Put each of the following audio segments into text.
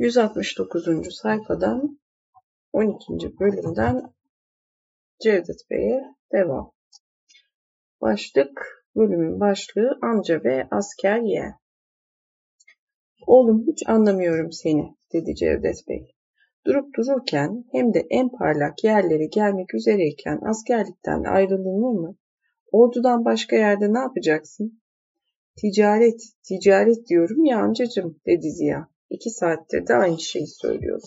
169. sayfadan 12. bölümden Cevdet Bey'e devam. Başlık, bölümün başlığı amca ve asker yeğen. Oğlum hiç anlamıyorum seni, dedi Cevdet Bey. Durup dururken hem de en parlak yerlere gelmek üzereyken askerlikten ayrılınır mı? Ordudan başka yerde ne yapacaksın? Ticaret, ticaret diyorum ya amcacım, dedi Ziya. İki saattir de aynı şeyi söylüyordu.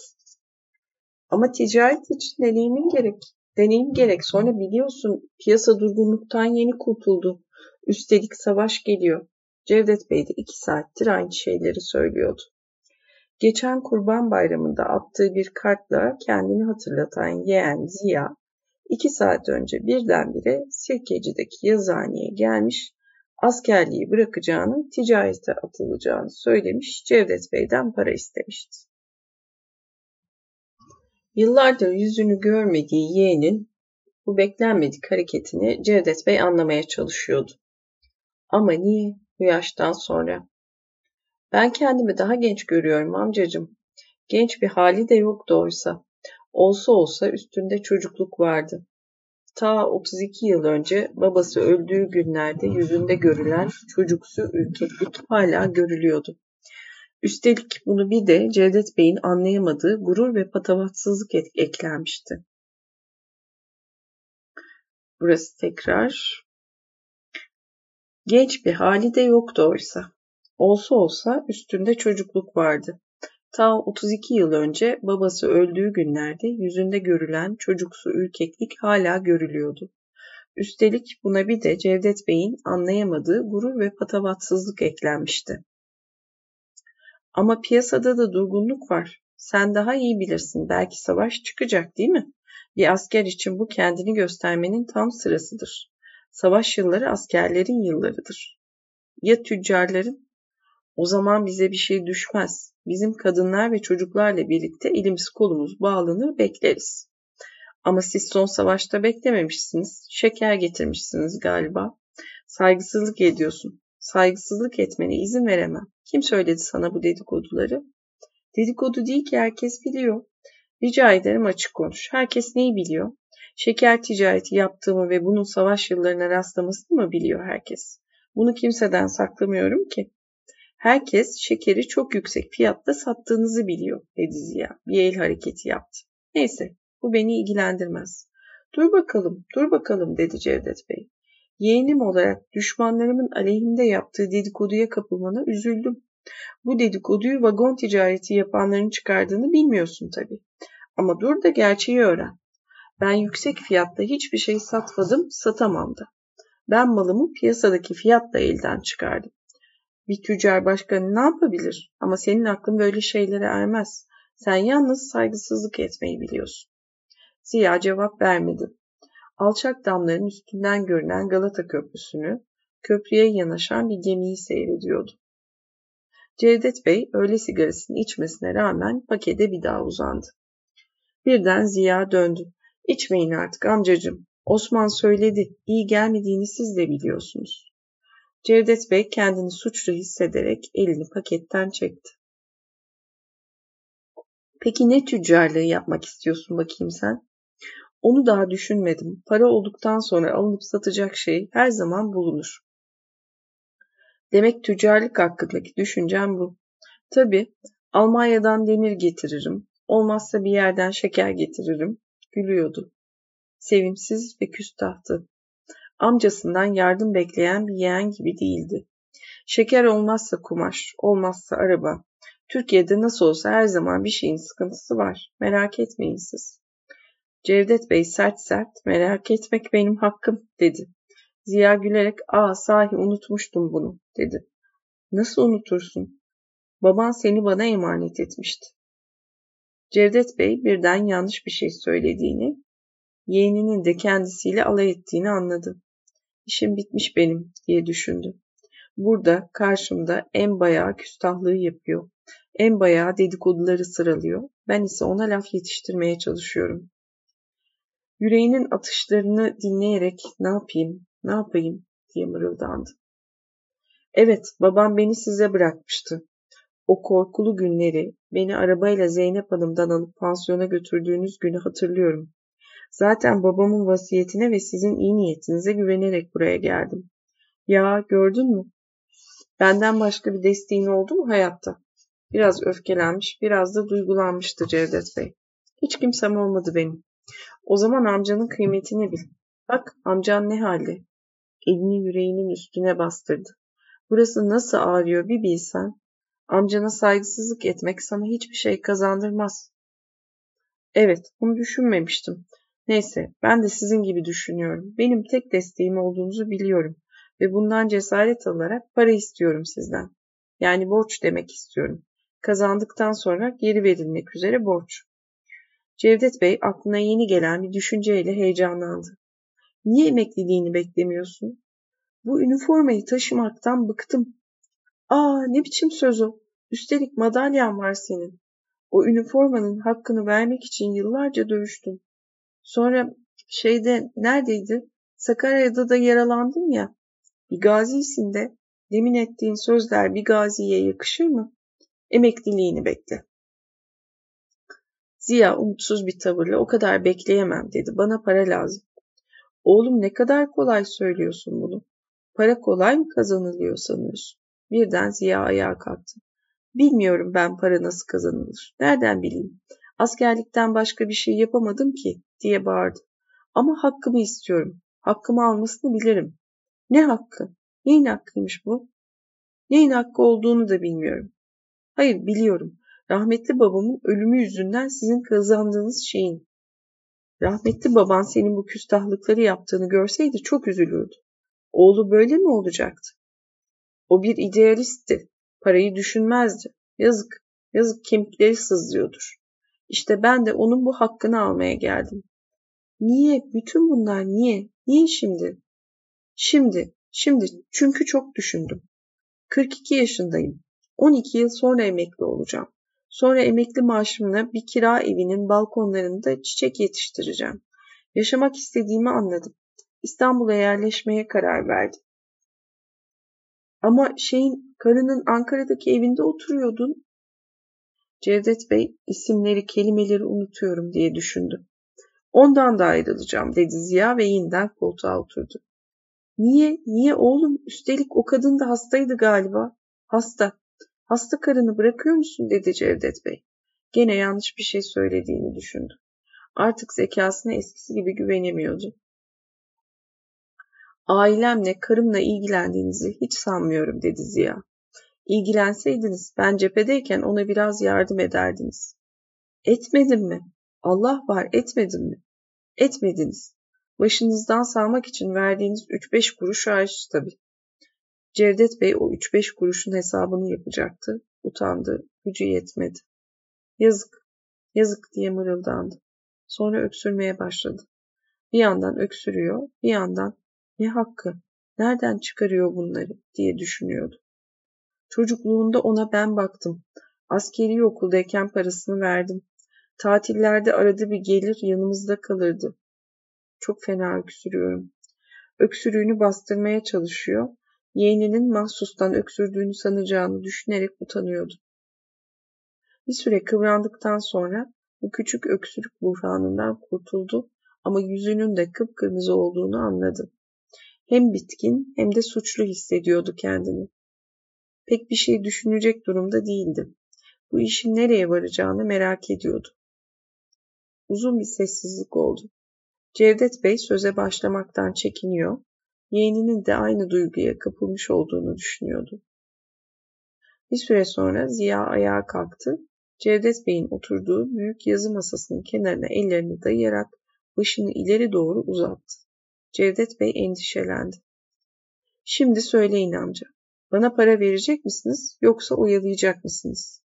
Ama ticaret için deneyimin gerek. Deneyim gerek. Sonra biliyorsun piyasa durgunluktan yeni kurtuldu. Üstelik savaş geliyor. Cevdet Bey de iki saattir aynı şeyleri söylüyordu. Geçen kurban bayramında attığı bir kartla kendini hatırlatan yeğen Ziya, iki saat önce birdenbire Sirkeci'deki yazıhaneye gelmiş, askerliği bırakacağını, ticarete atılacağını söylemiş, Cevdet Bey'den para istemişti. Yıllardır yüzünü görmediği yeğenin bu beklenmedik hareketini Cevdet Bey anlamaya çalışıyordu. Ama niye bu yaştan sonra? Ben kendimi daha genç görüyorum amcacım. Genç bir hali de yoktu oysa. Olsa olsa üstünde çocukluk vardı. Ta 32 yıl önce babası öldüğü günlerde yüzünde görülen çocuksu ürkeklik hala görülüyordu. Üstelik bunu bir de Cevdet Bey'in anlayamadığı gurur ve patavatsızlık eklenmişti. Burası tekrar. Genç bir hali de yoktu oysa. Olsa olsa üstünde çocukluk vardı. Ta 32 yıl önce babası öldüğü günlerde yüzünde görülen çocuksu ürkeklik hala görülüyordu. Üstelik buna bir de Cevdet Bey'in anlayamadığı gurur ve patavatsızlık eklenmişti. Ama piyasada da durgunluk var. Sen daha iyi bilirsin. Belki savaş çıkacak değil mi? Bir asker için bu kendini göstermenin tam sırasıdır. Savaş yılları askerlerin yıllarıdır. Ya tüccarların? O zaman bize bir şey düşmez. Bizim kadınlar ve çocuklarla birlikte elimiz kolumuz bağlanır bekleriz. Ama siz son savaşta beklememişsiniz. Şeker getirmişsiniz galiba. Saygısızlık ediyorsun. Saygısızlık etmene izin veremem. Kim söyledi sana bu dedikoduları? Dedikodu değil ki herkes biliyor. Rica ederim açık konuş. Herkes neyi biliyor? Şeker ticareti yaptığımı ve bunun savaş yıllarına rastlamasını mı biliyor herkes? Bunu kimseden saklamıyorum ki. Herkes şekeri çok yüksek fiyatta sattığınızı biliyor, dedi Ziya. Bir el hareketi yaptı. Neyse, bu beni ilgilendirmez. Dur bakalım, dur bakalım, dedi Cevdet Bey. Yeğenim olarak düşmanlarımın aleyhimde yaptığı dedikoduya kapılmana üzüldüm. Bu dedikoduyu vagon ticareti yapanların çıkardığını bilmiyorsun tabii. Ama dur da gerçeği öğren. Ben yüksek fiyatta hiçbir şey satmadım, satamam da. Ben malımı piyasadaki fiyatla elden çıkardım. Bir tüccar başka ne yapabilir? Ama senin aklın böyle şeylere ermez. Sen yalnız saygısızlık etmeyi biliyorsun. Ziya cevap vermedi. Alçak damların üstünden görünen Galata Köprüsü'nü, köprüye yanaşan bir gemiyi seyrediyordu. Cevdet Bey öğle sigarasını içmesine rağmen pakete bir daha uzandı. Birden Ziya döndü. İçmeyin artık amcacım. Osman söyledi. İyi gelmediğini siz de biliyorsunuz. Cevdet Bey kendini suçlu hissederek elini paketten çekti. Peki ne tüccarlığı yapmak istiyorsun bakayım sen? Onu daha düşünmedim. Para olduktan sonra alınıp satacak şey her zaman bulunur. Demek tüccarlık hakkındaki düşüncem bu. Tabii Almanya'dan demir getiririm. Olmazsa bir yerden şeker getiririm. Gülüyordu. Sevimsiz ve küstahtı. Amcasından yardım bekleyen bir yeğen gibi değildi. Şeker olmazsa kumaş, olmazsa araba. Türkiye'de nasıl olsa her zaman bir şeyin sıkıntısı var. Merak etmeyin siz. Cevdet Bey sert sert, merak etmek benim hakkım, dedi. Ziya gülerek, aa sahi unutmuştum bunu, dedi. Nasıl unutursun? Baban seni bana emanet etmişti. Cevdet Bey birden yanlış bir şey söylediğini, yeğeninin de kendisiyle alay ettiğini anladı. İşim bitmiş benim diye düşündü. Burada karşımda en bayağı küstahlığı yapıyor. En bayağı dedikoduları sıralıyor. Ben ise ona laf yetiştirmeye çalışıyorum. Yüreğinin atışlarını dinleyerek ne yapayım, ne yapayım diye mırıldandı. Evet, babam beni size bırakmıştı. O korkulu günleri, beni arabayla Zeynep Hanım'dan alıp pansiyona götürdüğünüz günü hatırlıyorum. Zaten babamın vasiyetine ve sizin iyi niyetinize güvenerek buraya geldim. Ya gördün mü? Benden başka bir desteğin oldu mu hayatta? Biraz öfkelenmiş, biraz da duygulanmıştı Cevdet Bey. Hiç kimsem olmadı benim. O zaman amcanın kıymetini bil. Bak amcan ne halde. Elini yüreğinin üstüne bastırdı. Burası nasıl ağrıyor bir bilsen. Amcana saygısızlık etmek sana hiçbir şey kazandırmaz. Evet, bunu düşünmemiştim. Neyse, ben de sizin gibi düşünüyorum. Benim tek desteğim olduğunuzu biliyorum ve bundan cesaret alarak para istiyorum sizden. Yani borç demek istiyorum. Kazandıktan sonra geri verilmek üzere borç. Cevdet Bey aklına yeni gelen bir düşünceyle heyecanlandı. Niye emekliliğini beklemiyorsun? Bu üniformayı taşımaktan bıktım. Aa ne biçim söz o? Üstelik madalyan var senin. O üniformanın hakkını vermek için yıllarca dövüştün. Sonra şeyde neredeydi? Sakarya'da da yaralandın ya. Bir gazisin de demin ettiğin sözler bir gaziye yakışır mı? Emekliliğini bekle. Ziya umutsuz bir tavırla o kadar bekleyemem dedi. Bana para lazım. Oğlum ne kadar kolay söylüyorsun bunu. Para kolay mı kazanılıyor sanıyorsun? Birden Ziya ayağa kalktı. Bilmiyorum ben para nasıl kazanılır. Nereden bileyim? Askerlikten başka bir şey yapamadım ki diye bağırdı. Ama hakkımı istiyorum. Hakkımı almasını bilirim. Ne hakkı? Neyin hakkıymış bu? Neyin hakkı olduğunu da bilmiyorum. Hayır biliyorum. Rahmetli babamın ölümü yüzünden sizin kazandığınız şeyin. Rahmetli baban senin bu küstahlıkları yaptığını görseydi çok üzülürdü. Oğlu böyle mi olacaktı? O bir idealistti. Parayı düşünmezdi. Yazık, yazık kemikleri sızlıyordur. İşte ben de onun bu hakkını almaya geldim. Niye? Bütün bunlar niye? Niye şimdi? Şimdi, şimdi çünkü çok düşündüm. 42 yaşındayım. 12 yıl sonra emekli olacağım. Sonra emekli maaşımla bir kira evinin balkonlarında çiçek yetiştireceğim. Yaşamak istediğimi anladım. İstanbul'a yerleşmeye karar verdim. Ama şeyin karının Ankara'daki evinde oturuyordun. Cevdet Bey isimleri kelimeleri unutuyorum diye düşündü. Ondan da ayrılacağım dedi Ziya ve yeniden koltuğa oturdu. Niye? Niye oğlum? Üstelik o kadın da hastaydı galiba. Hasta. Hasta karını bırakıyor musun? dedi Cevdet Bey. Gene yanlış bir şey söylediğini düşündü. Artık zekasına eskisi gibi güvenemiyordu. Ailemle, karımla ilgilendiğinizi hiç sanmıyorum dedi Ziya. İlgilenseydiniz ben cephedeyken ona biraz yardım ederdiniz. Etmedim mi? Allah var etmedim mi? Etmediniz. Başınızdan salmak için verdiğiniz 3-5 kuruş hariç tabii. Cevdet Bey o 3-5 kuruşun hesabını yapacaktı. Utandı, gücü yetmedi. Yazık, yazık diye mırıldandı. Sonra öksürmeye başladı. Bir yandan öksürüyor, bir yandan ne hakkı, nereden çıkarıyor bunları diye düşünüyordu. Çocukluğunda ona ben baktım. Askeri okuldayken parasını verdim. Tatillerde arada bir gelir yanımızda kalırdı. Çok fena öksürüyorum. Öksürüğünü bastırmaya çalışıyor. Yeğeninin mahsustan öksürdüğünü sanacağını düşünerek utanıyordu. Bir süre kıvrandıktan sonra bu küçük öksürük buhranından kurtuldu ama yüzünün de kıpkırmızı olduğunu anladı. Hem bitkin hem de suçlu hissediyordu kendini. Pek bir şey düşünecek durumda değildi. Bu işin nereye varacağını merak ediyordu. Uzun bir sessizlik oldu. Cevdet Bey söze başlamaktan çekiniyor, yeğeninin de aynı duyguya kapılmış olduğunu düşünüyordu. Bir süre sonra Ziya ayağa kalktı. Cevdet Bey'in oturduğu büyük yazı masasının kenarına ellerini dayayarak başını ileri doğru uzattı. Cevdet Bey endişelendi. Şimdi söyleyin amca. Bana para verecek misiniz yoksa oyalayacak mısınız?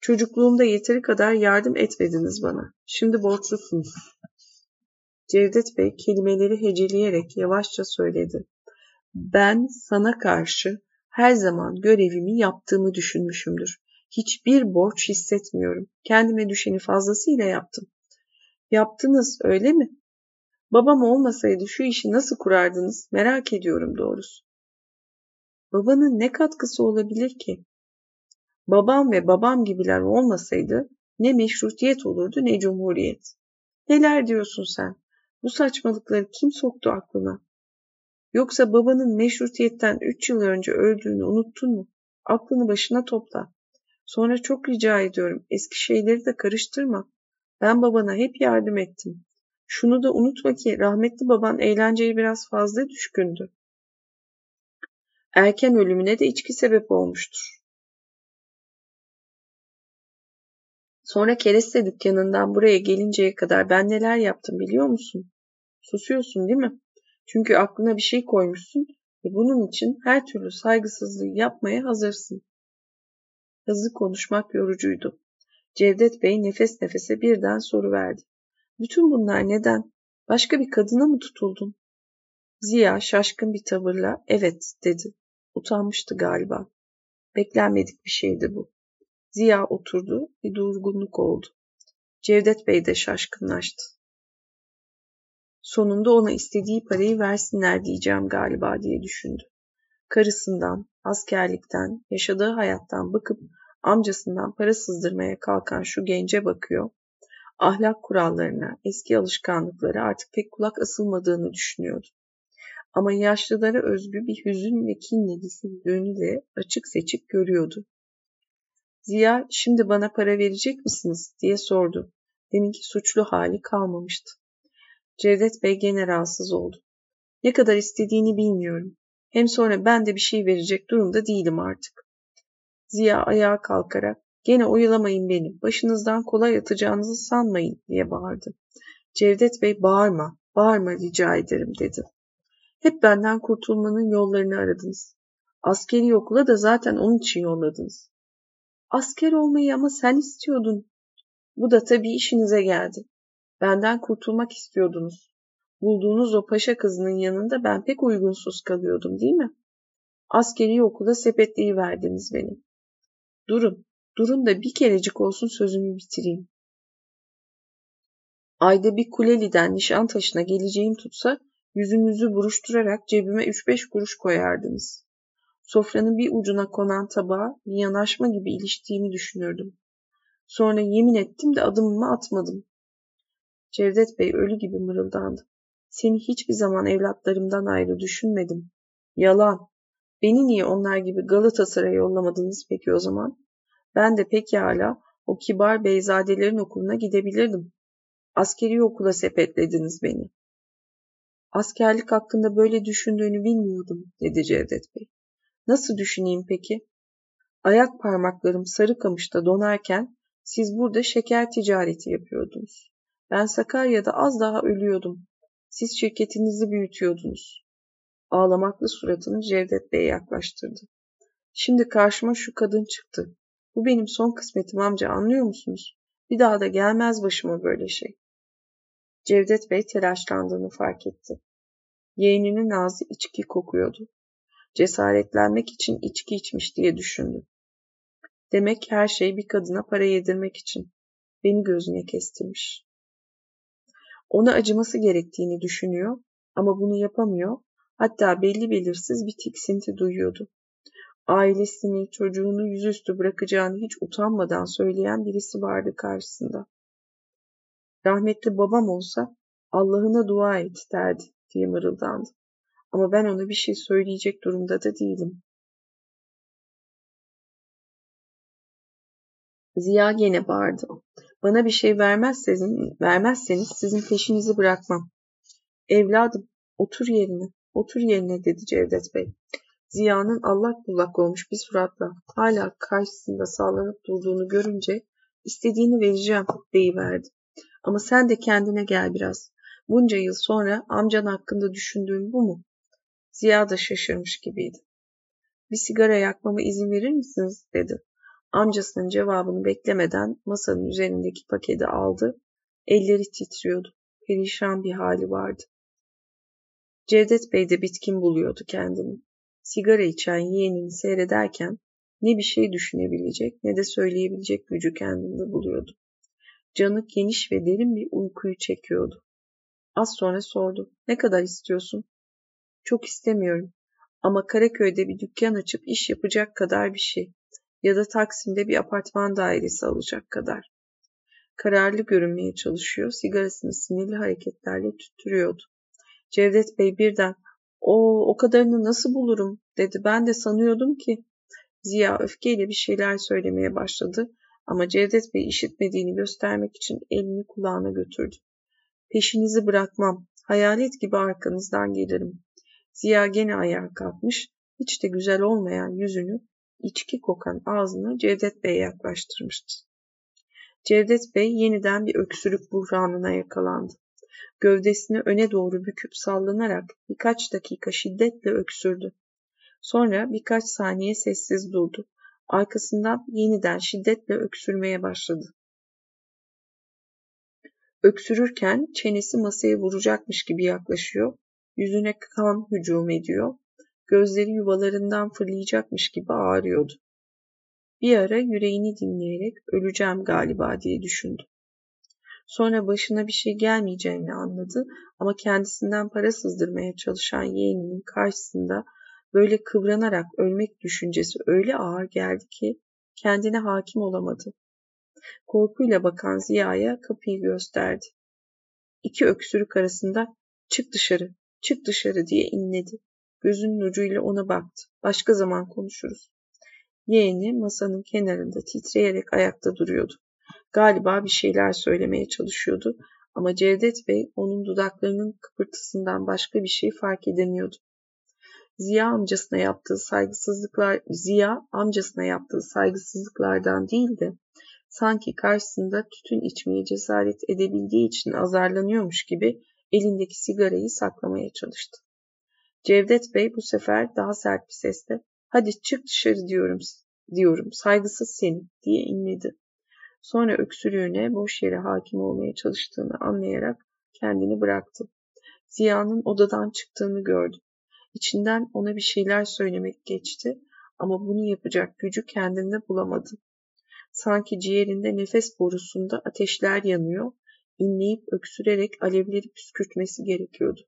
Çocukluğumda yeteri kadar yardım etmediniz bana. Şimdi borçlusunuz. Cevdet Bey kelimeleri heceleyerek yavaşça söyledi. Ben sana karşı her zaman görevimi yaptığımı düşünmüşümdür. Hiçbir borç hissetmiyorum. Kendime düşeni fazlasıyla yaptım. Yaptınız öyle mi? Babam olmasaydı şu işi nasıl kurardınız merak ediyorum doğrusu. Babanın ne katkısı olabilir ki? Babam ve babam gibiler olmasaydı ne meşrutiyet olurdu ne cumhuriyet. Neler diyorsun sen? Bu saçmalıkları kim soktu aklına? Yoksa babanın meşrutiyetten üç yıl önce öldüğünü unuttun mu? Aklını başına topla. Sonra çok rica ediyorum eski şeyleri de karıştırma. Ben babana hep yardım ettim. Şunu da unutma ki rahmetli baban eğlenceye biraz fazla düşkündü. Erken ölümüne de içki sebep olmuştur. Sonra kereste dükkanından buraya gelinceye kadar ben neler yaptım biliyor musun? Susuyorsun değil mi? Çünkü aklına bir şey koymuşsun ve bunun için her türlü saygısızlığı yapmaya hazırsın. Hızlı konuşmak yorucuydu. Cevdet Bey nefes nefese birden soru verdi. Bütün bunlar neden? Başka bir kadına mı tutuldun? Ziya şaşkın bir tavırla evet dedi. Utanmıştı galiba. Beklenmedik bir şeydi bu. Ziya oturdu, bir durgunluk oldu. Cevdet Bey de şaşkınlaştı. Sonunda ona istediği parayı versinler diyeceğim galiba diye düşündü. Karısından, askerlikten, yaşadığı hayattan bıkıp amcasından para sızdırmaya kalkan şu gence bakıyor. Ahlak kurallarına, eski alışkanlıkları artık pek kulak asılmadığını düşünüyordu. Ama yaşlılara özgü bir hüzün ve kinle düşündüğünü de açık seçik görüyordu. Ziya şimdi bana para verecek misiniz diye sordu. Deminki suçlu hali kalmamıştı. Cevdet Bey gene rahatsız oldu. Ne kadar istediğini bilmiyorum. Hem sonra ben de bir şey verecek durumda değilim artık. Ziya ayağa kalkarak gene oyalamayın beni, başınızdan kolay atacağınızı sanmayın diye bağırdı. Cevdet Bey bağırma, bağırma rica ederim dedi. Hep benden kurtulmanın yollarını aradınız. Askeri okula da zaten onun için yolladınız. Asker olmayı ama sen istiyordun. Bu da tabii işinize geldi. Benden kurtulmak istiyordunuz. Bulduğunuz o paşa kızının yanında ben pek uygunsuz kalıyordum değil mi? Askeri okula verdiniz beni. Durun, durun da bir kerecik olsun sözümü bitireyim. Ayda bir Kuleli'den taşına geleceğim tutsa yüzünüzü buruşturarak cebime 3-5 kuruş koyardınız. Sofranın bir ucuna konan tabağa bir yanaşma gibi iliştiğimi düşünürdüm. Sonra yemin ettim de adımımı atmadım. Cevdet Bey ölü gibi mırıldandı. Seni hiçbir zaman evlatlarımdan ayrı düşünmedim. Yalan. Beni niye onlar gibi Galatasaray'a yollamadınız peki o zaman? Ben de pekala o kibar beyzadelerin okuluna gidebilirdim. Askeri okula sepetlediniz beni. Askerlik hakkında böyle düşündüğünü bilmiyordum, dedi Cevdet Bey. Nasıl düşüneyim peki? Ayak parmaklarım sarı kamışta donarken siz burada şeker ticareti yapıyordunuz. Ben Sakarya'da az daha ölüyordum. Siz şirketinizi büyütüyordunuz. Ağlamaklı suratını Cevdet Bey'e yaklaştırdı. Şimdi karşıma şu kadın çıktı. Bu benim son kısmetim amca anlıyor musunuz? Bir daha da gelmez başıma böyle şey. Cevdet Bey telaşlandığını fark etti. Yeğeninin ağzı içki kokuyordu. Cesaretlenmek için içki içmiş diye düşündü. Demek her şey bir kadına para yedirmek için. Beni gözüne kestirmiş. Ona acıması gerektiğini düşünüyor ama bunu yapamıyor. Hatta belli belirsiz bir tiksinti duyuyordu. Ailesini, çocuğunu yüzüstü bırakacağını hiç utanmadan söyleyen birisi vardı karşısında. Rahmetli babam olsa Allah'ına dua et derdi diye mırıldandı. Ama ben ona bir şey söyleyecek durumda da değilim. Ziya gene bağırdı. Bana bir şey vermezseniz, vermezseniz sizin peşinizi bırakmam. Evladım otur yerine, otur yerine dedi Cevdet Bey. Ziya'nın allak bullak olmuş bir suratla hala karşısında sallanıp durduğunu görünce istediğini vereceğim deyiverdi. Ama sen de kendine gel biraz. Bunca yıl sonra amcan hakkında düşündüğün bu mu? Ziya da şaşırmış gibiydi. Bir sigara yakmama izin verir misiniz? dedi. Amcasının cevabını beklemeden masanın üzerindeki paketi aldı. Elleri titriyordu. Perişan bir hali vardı. Cevdet Bey de bitkin buluyordu kendini. Sigara içen yeğenini seyrederken ne bir şey düşünebilecek ne de söyleyebilecek gücü kendinde buluyordu. Canı geniş ve derin bir uykuyu çekiyordu. Az sonra sordu. Ne kadar istiyorsun? Çok istemiyorum. Ama Karaköy'de bir dükkan açıp iş yapacak kadar bir şey. ya da Taksim'de bir apartman dairesi alacak kadar. Kararlı görünmeye çalışıyor, sigarasını sinirli hareketlerle tüttürüyordu. Cevdet Bey birden o o kadarını nasıl bulurum dedi. Ben de sanıyordum ki Ziya öfkeyle bir şeyler söylemeye başladı ama Cevdet Bey işitmediğini göstermek için elini kulağına götürdü. Peşinizi bırakmam, hayalet gibi arkanızdan gelirim. Ziya gene ayağa kalkmış, hiç de güzel olmayan yüzünü içki kokan ağzına Cevdet Bey'e yaklaştırmıştı. Cevdet Bey yeniden bir öksürük buhranına yakalandı. Gövdesini öne doğru büküp sallanarak birkaç dakika şiddetle öksürdü. Sonra birkaç saniye sessiz durdu. Arkasından yeniden şiddetle öksürmeye başladı. Öksürürken çenesi masaya vuracakmış gibi yaklaşıyor, yüzüne kan hücum ediyor, gözleri yuvalarından fırlayacakmış gibi ağrıyordu. Bir ara yüreğini dinleyerek öleceğim galiba diye düşündü. Sonra başına bir şey gelmeyeceğini anladı ama kendisinden para sızdırmaya çalışan yeğeninin karşısında böyle kıvranarak ölmek düşüncesi öyle ağır geldi ki kendine hakim olamadı. Korkuyla bakan Ziya'ya kapıyı gösterdi. İki öksürük arasında çık dışarı, çık dışarı diye inledi. Gözünün ucuyla ona baktı. Başka zaman konuşuruz. Yeğeni masanın kenarında titreyerek ayakta duruyordu. Galiba bir şeyler söylemeye çalışıyordu ama Cevdet Bey onun dudaklarının kıpırtısından başka bir şey fark edemiyordu. Ziya amcasına yaptığı saygısızlıklar Ziya amcasına yaptığı saygısızlıklardan değil de sanki karşısında tütün içmeye cesaret edebildiği için azarlanıyormuş gibi elindeki sigarayı saklamaya çalıştı. Cevdet Bey bu sefer daha sert bir sesle hadi çık dışarı diyorum diyorum saygısız seni diye inledi. Sonra öksürüğüne boş yere hakim olmaya çalıştığını anlayarak kendini bıraktı. Ziya'nın odadan çıktığını gördü. İçinden ona bir şeyler söylemek geçti ama bunu yapacak gücü kendinde bulamadı. Sanki ciğerinde nefes borusunda ateşler yanıyor, inleyip öksürerek alevleri püskürtmesi gerekiyordu.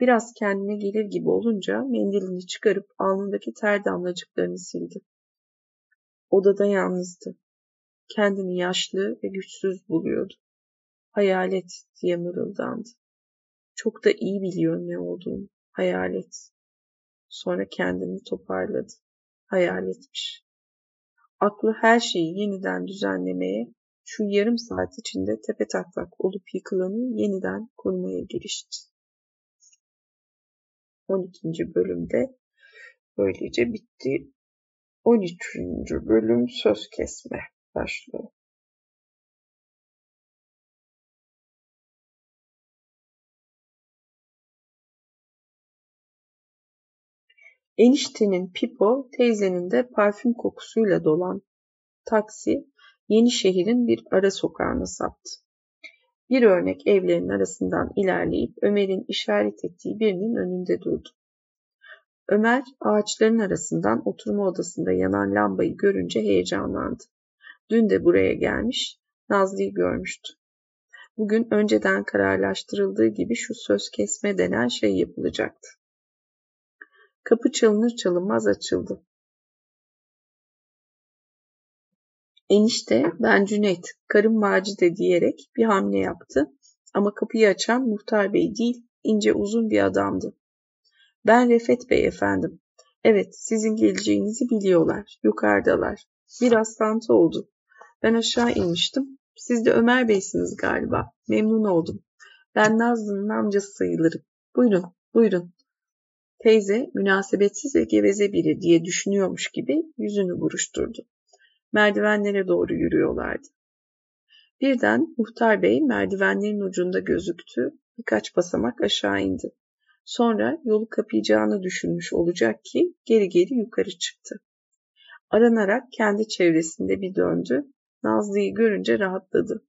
Biraz kendine gelir gibi olunca mendilini çıkarıp alnındaki ter damlacıklarını sildi. Odada yalnızdı. Kendini yaşlı ve güçsüz buluyordu. Hayalet diye mırıldandı. Çok da iyi biliyor ne olduğunu. Hayalet. Sonra kendini toparladı. Hayaletmiş. Aklı her şeyi yeniden düzenlemeye, şu yarım saat içinde tepe taklak olup yıkılanı yeniden kurmaya girişti. 12. bölümde böylece bitti. 13. bölüm söz kesme başlıyor. Eniştenin pipo, teyzenin de parfüm kokusuyla dolan taksi yeni şehrin bir ara sokağına saptı. Bir örnek evlerin arasından ilerleyip Ömer'in işaret ettiği birinin önünde durdu. Ömer ağaçların arasından oturma odasında yanan lambayı görünce heyecanlandı. Dün de buraya gelmiş, Nazlı'yı görmüştü. Bugün önceden kararlaştırıldığı gibi şu söz kesme denen şey yapılacaktı. Kapı çalınır çalınmaz açıldı. Enişte ben Cüneyt, karım Macide diyerek bir hamle yaptı ama kapıyı açan muhtar bey değil, ince uzun bir adamdı. Ben Refet Bey efendim. Evet, sizin geleceğinizi biliyorlar. Yukarıdalar. Bir rastlantı oldu. Ben aşağı inmiştim. Siz de Ömer Bey'siniz galiba. Memnun oldum. Ben Nazlı'nın amcası sayılırım. Buyurun, buyurun. Teyze münasebetsiz ve geveze biri diye düşünüyormuş gibi yüzünü buruşturdu. Merdivenlere doğru yürüyorlardı. Birden muhtar bey merdivenlerin ucunda gözüktü. Birkaç basamak aşağı indi. Sonra yolu kapayacağını düşünmüş olacak ki geri geri yukarı çıktı. Aranarak kendi çevresinde bir döndü. Nazlı'yı görünce rahatladı.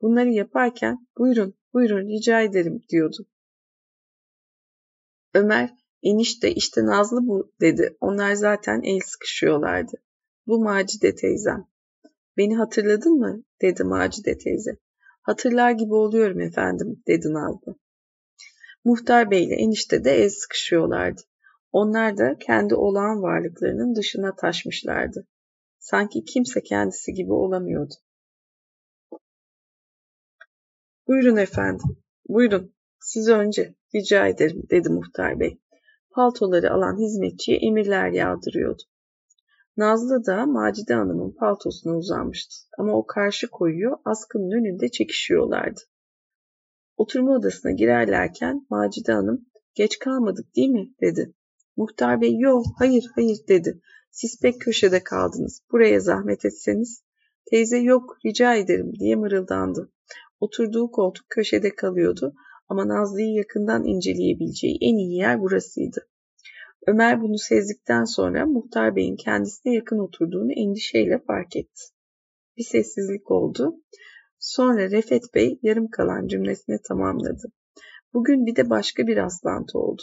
Bunları yaparken buyurun buyurun rica ederim diyordu. Ömer enişte işte Nazlı bu dedi. Onlar zaten el sıkışıyorlardı. Bu Macide teyzem. Beni hatırladın mı? dedi Macide teyze. Hatırlar gibi oluyorum efendim dedi Nazlı. Muhtar Bey ile enişte de el sıkışıyorlardı. Onlar da kendi olağan varlıklarının dışına taşmışlardı. Sanki kimse kendisi gibi olamıyordu. Buyurun efendim, buyurun. Siz önce, rica ederim, dedi muhtar bey. Paltoları alan hizmetçiye emirler yağdırıyordu. Nazlı da Macide Hanım'ın paltosuna uzanmıştı. Ama o karşı koyuyor, askının önünde çekişiyorlardı. Oturma odasına girerlerken Macide Hanım, geç kalmadık değil mi? dedi. Muhtar Bey, yok, hayır, hayır dedi. Siz pek köşede kaldınız. Buraya zahmet etseniz. Teyze yok, rica ederim diye mırıldandı. Oturduğu koltuk köşede kalıyordu ama Nazlı'yı yakından inceleyebileceği en iyi yer burasıydı. Ömer bunu sezdikten sonra Muhtar Bey'in kendisine yakın oturduğunu endişeyle fark etti. Bir sessizlik oldu. Sonra Refet Bey yarım kalan cümlesini tamamladı. Bugün bir de başka bir rastlantı oldu.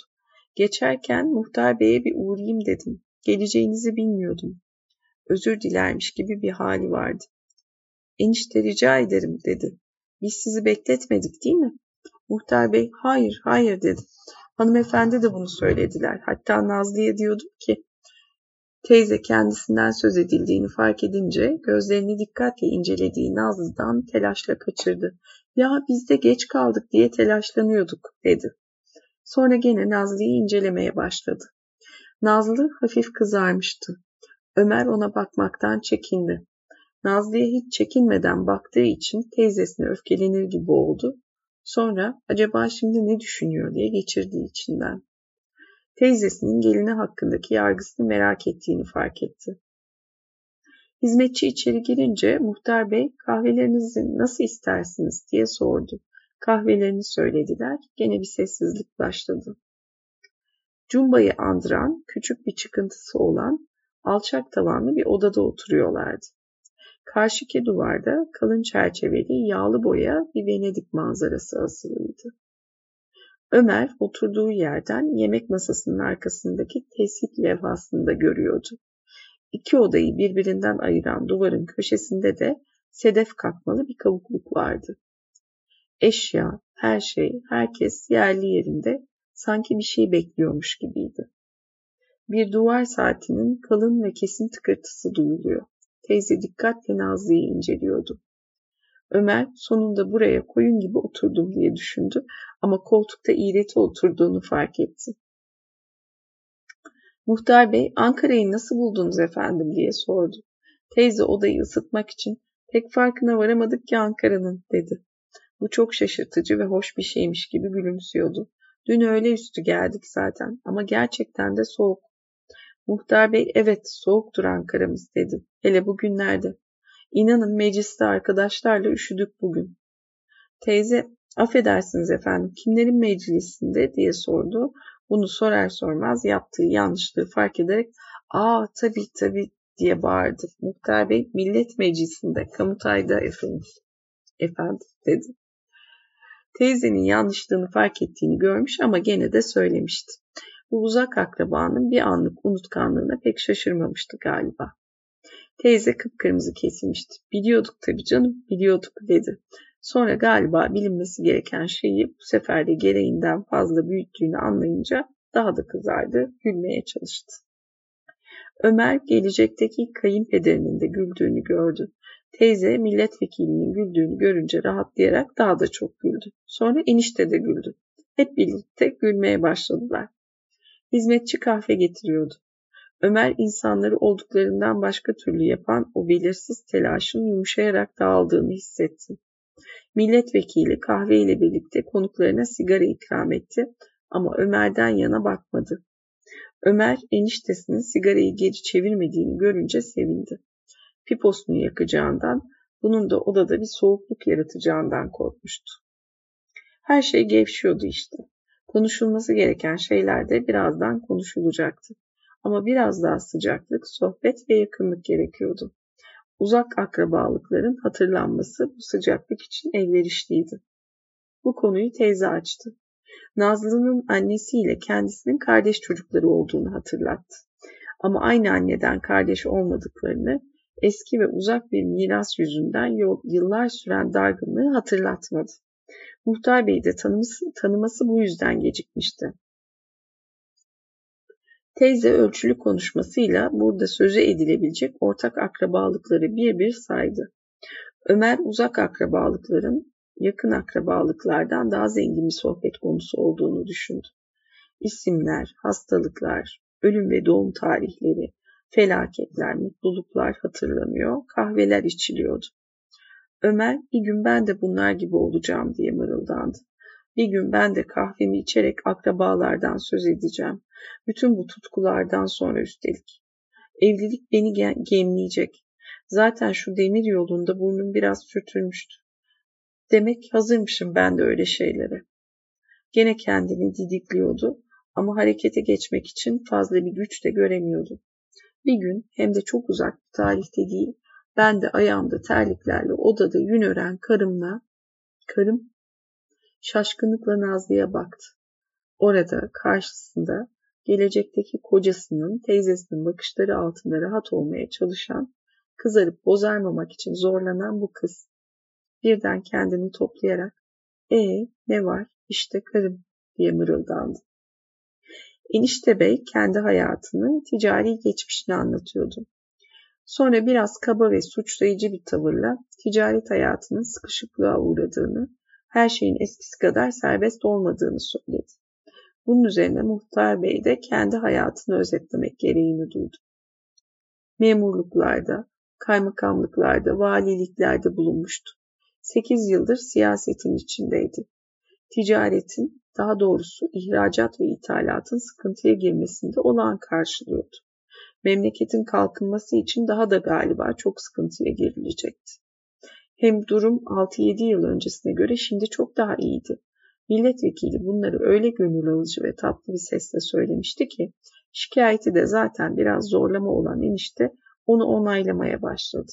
Geçerken Muhtar Bey'e bir uğrayayım dedim. Geleceğinizi bilmiyordum. Özür dilermiş gibi bir hali vardı. Enişte rica ederim dedi. Biz sizi bekletmedik değil mi? Muhtar Bey hayır hayır dedi. Hanımefendi de bunu söylediler. Hatta Nazlı'ya diyordum ki teyze kendisinden söz edildiğini fark edince gözlerini dikkatle incelediği Nazlı'dan telaşla kaçırdı. Ya biz de geç kaldık diye telaşlanıyorduk dedi. Sonra gene Nazlı'yı incelemeye başladı. Nazlı hafif kızarmıştı. Ömer ona bakmaktan çekindi. Nazlı'ya hiç çekinmeden baktığı için teyzesine öfkelenir gibi oldu. Sonra acaba şimdi ne düşünüyor diye geçirdi içinden. Teyzesinin gelini hakkındaki yargısını merak ettiğini fark etti. Hizmetçi içeri girince muhtar bey kahvelerinizi nasıl istersiniz diye sordu. Kahvelerini söylediler. Gene bir sessizlik başladı. Cumba'yı andıran küçük bir çıkıntısı olan alçak tavanlı bir odada oturuyorlardı. Karşıki duvarda kalın çerçeveli yağlı boya bir Venedik manzarası asılıydı. Ömer oturduğu yerden yemek masasının arkasındaki tespit levhasını da görüyordu. İki odayı birbirinden ayıran duvarın köşesinde de sedef kakmalı bir kavukluk vardı. Eşya, her şey, herkes yerli yerinde sanki bir şey bekliyormuş gibiydi. Bir duvar saatinin kalın ve kesin tıkırtısı duyuluyor. Teyze dikkatle Nazlı'yı inceliyordu. Ömer sonunda buraya koyun gibi oturdum diye düşündü ama koltukta iğreti oturduğunu fark etti. Muhtar Bey, Ankara'yı nasıl buldunuz efendim diye sordu. Teyze odayı ısıtmak için pek farkına varamadık ki Ankara'nın dedi. Bu çok şaşırtıcı ve hoş bir şeymiş gibi gülümsüyordu. Dün öğle üstü geldik zaten ama gerçekten de soğuk. Muhtar Bey evet soğuktur Ankara'mız dedi. Hele bugünlerde. İnanın mecliste arkadaşlarla üşüdük bugün. Teyze affedersiniz efendim kimlerin meclisinde diye sordu. Bunu sorar sormaz yaptığı yanlışlığı fark ederek aa tabii tabii diye bağırdı. Muhtar Bey millet meclisinde Kamutay'da efendim. Efendim dedi. Teyzenin yanlışlığını fark ettiğini görmüş ama gene de söylemişti. Bu uzak akrabanın bir anlık unutkanlığına pek şaşırmamıştı galiba. Teyze kıpkırmızı kesilmişti. Biliyorduk tabii canım, biliyorduk dedi. Sonra galiba bilinmesi gereken şeyi bu sefer de gereğinden fazla büyüttüğünü anlayınca daha da kızardı, gülmeye çalıştı. Ömer gelecekteki kayınpederinin de güldüğünü gördü. Teyze milletvekilinin güldüğünü görünce rahatlayarak daha da çok güldü. Sonra enişte de güldü. Hep birlikte gülmeye başladılar. Hizmetçi kahve getiriyordu. Ömer insanları olduklarından başka türlü yapan o belirsiz telaşın yumuşayarak dağıldığını hissetti. Milletvekili kahve ile birlikte konuklarına sigara ikram etti ama Ömer'den yana bakmadı. Ömer eniştesinin sigarayı geri çevirmediğini görünce sevindi. Piposunu yakacağından, bunun da odada bir soğukluk yaratacağından korkmuştu. Her şey gevşiyordu işte. Konuşulması gereken şeyler de birazdan konuşulacaktı. Ama biraz daha sıcaklık, sohbet ve yakınlık gerekiyordu. Uzak akrabalıkların hatırlanması bu sıcaklık için elverişliydi. Bu konuyu teyze açtı. Nazlı'nın annesiyle kendisinin kardeş çocukları olduğunu hatırlattı. Ama aynı anneden kardeş olmadıklarını, eski ve uzak bir miras yüzünden yıllar süren dargınlığı hatırlatmadı. Muhtar Bey de tanıması, tanıması bu yüzden gecikmişti. Teyze ölçülü konuşmasıyla burada sözü edilebilecek ortak akrabalıkları bir bir saydı. Ömer uzak akrabalıkların yakın akrabalıklardan daha zengin bir sohbet konusu olduğunu düşündü. İsimler, hastalıklar, ölüm ve doğum tarihleri, felaketler, mutluluklar hatırlanıyor, kahveler içiliyordu. Ömer bir gün ben de bunlar gibi olacağım diye mırıldandı. Bir gün ben de kahvemi içerek akrabalardan söz edeceğim. Bütün bu tutkulardan sonra üstelik. Evlilik beni gemleyecek. Zaten şu demir yolunda burnum biraz sürtülmüştü. Demek hazırmışım ben de öyle şeylere. Gene kendini didikliyordu ama harekete geçmek için fazla bir güç de göremiyordu. Bir gün hem de çok uzak bir tarihte değil, ben de ayağımda terliklerle odada yün ören karımla, karım şaşkınlıkla Nazlı'ya baktı. Orada karşısında gelecekteki kocasının teyzesinin bakışları altında rahat olmaya çalışan, kızarıp bozarmamak için zorlanan bu kız. Birden kendini toplayarak, e ne var işte karım diye mırıldandı. Enişte Bey kendi hayatının ticari geçmişini anlatıyordu. Sonra biraz kaba ve suçlayıcı bir tavırla ticaret hayatının sıkışıklığa uğradığını, her şeyin eskisi kadar serbest olmadığını söyledi. Bunun üzerine Muhtar Bey de kendi hayatını özetlemek gereğini duydu. Memurluklarda, kaymakamlıklarda, valiliklerde bulunmuştu. Sekiz yıldır siyasetin içindeydi. Ticaretin, daha doğrusu ihracat ve ithalatın sıkıntıya girmesinde olağan karşılıyordu. Memleketin kalkınması için daha da galiba çok sıkıntıya girilecekti. Hem durum 6-7 yıl öncesine göre şimdi çok daha iyiydi. Milletvekili bunları öyle gönül alıcı ve tatlı bir sesle söylemişti ki şikayeti de zaten biraz zorlama olan enişte onu onaylamaya başladı.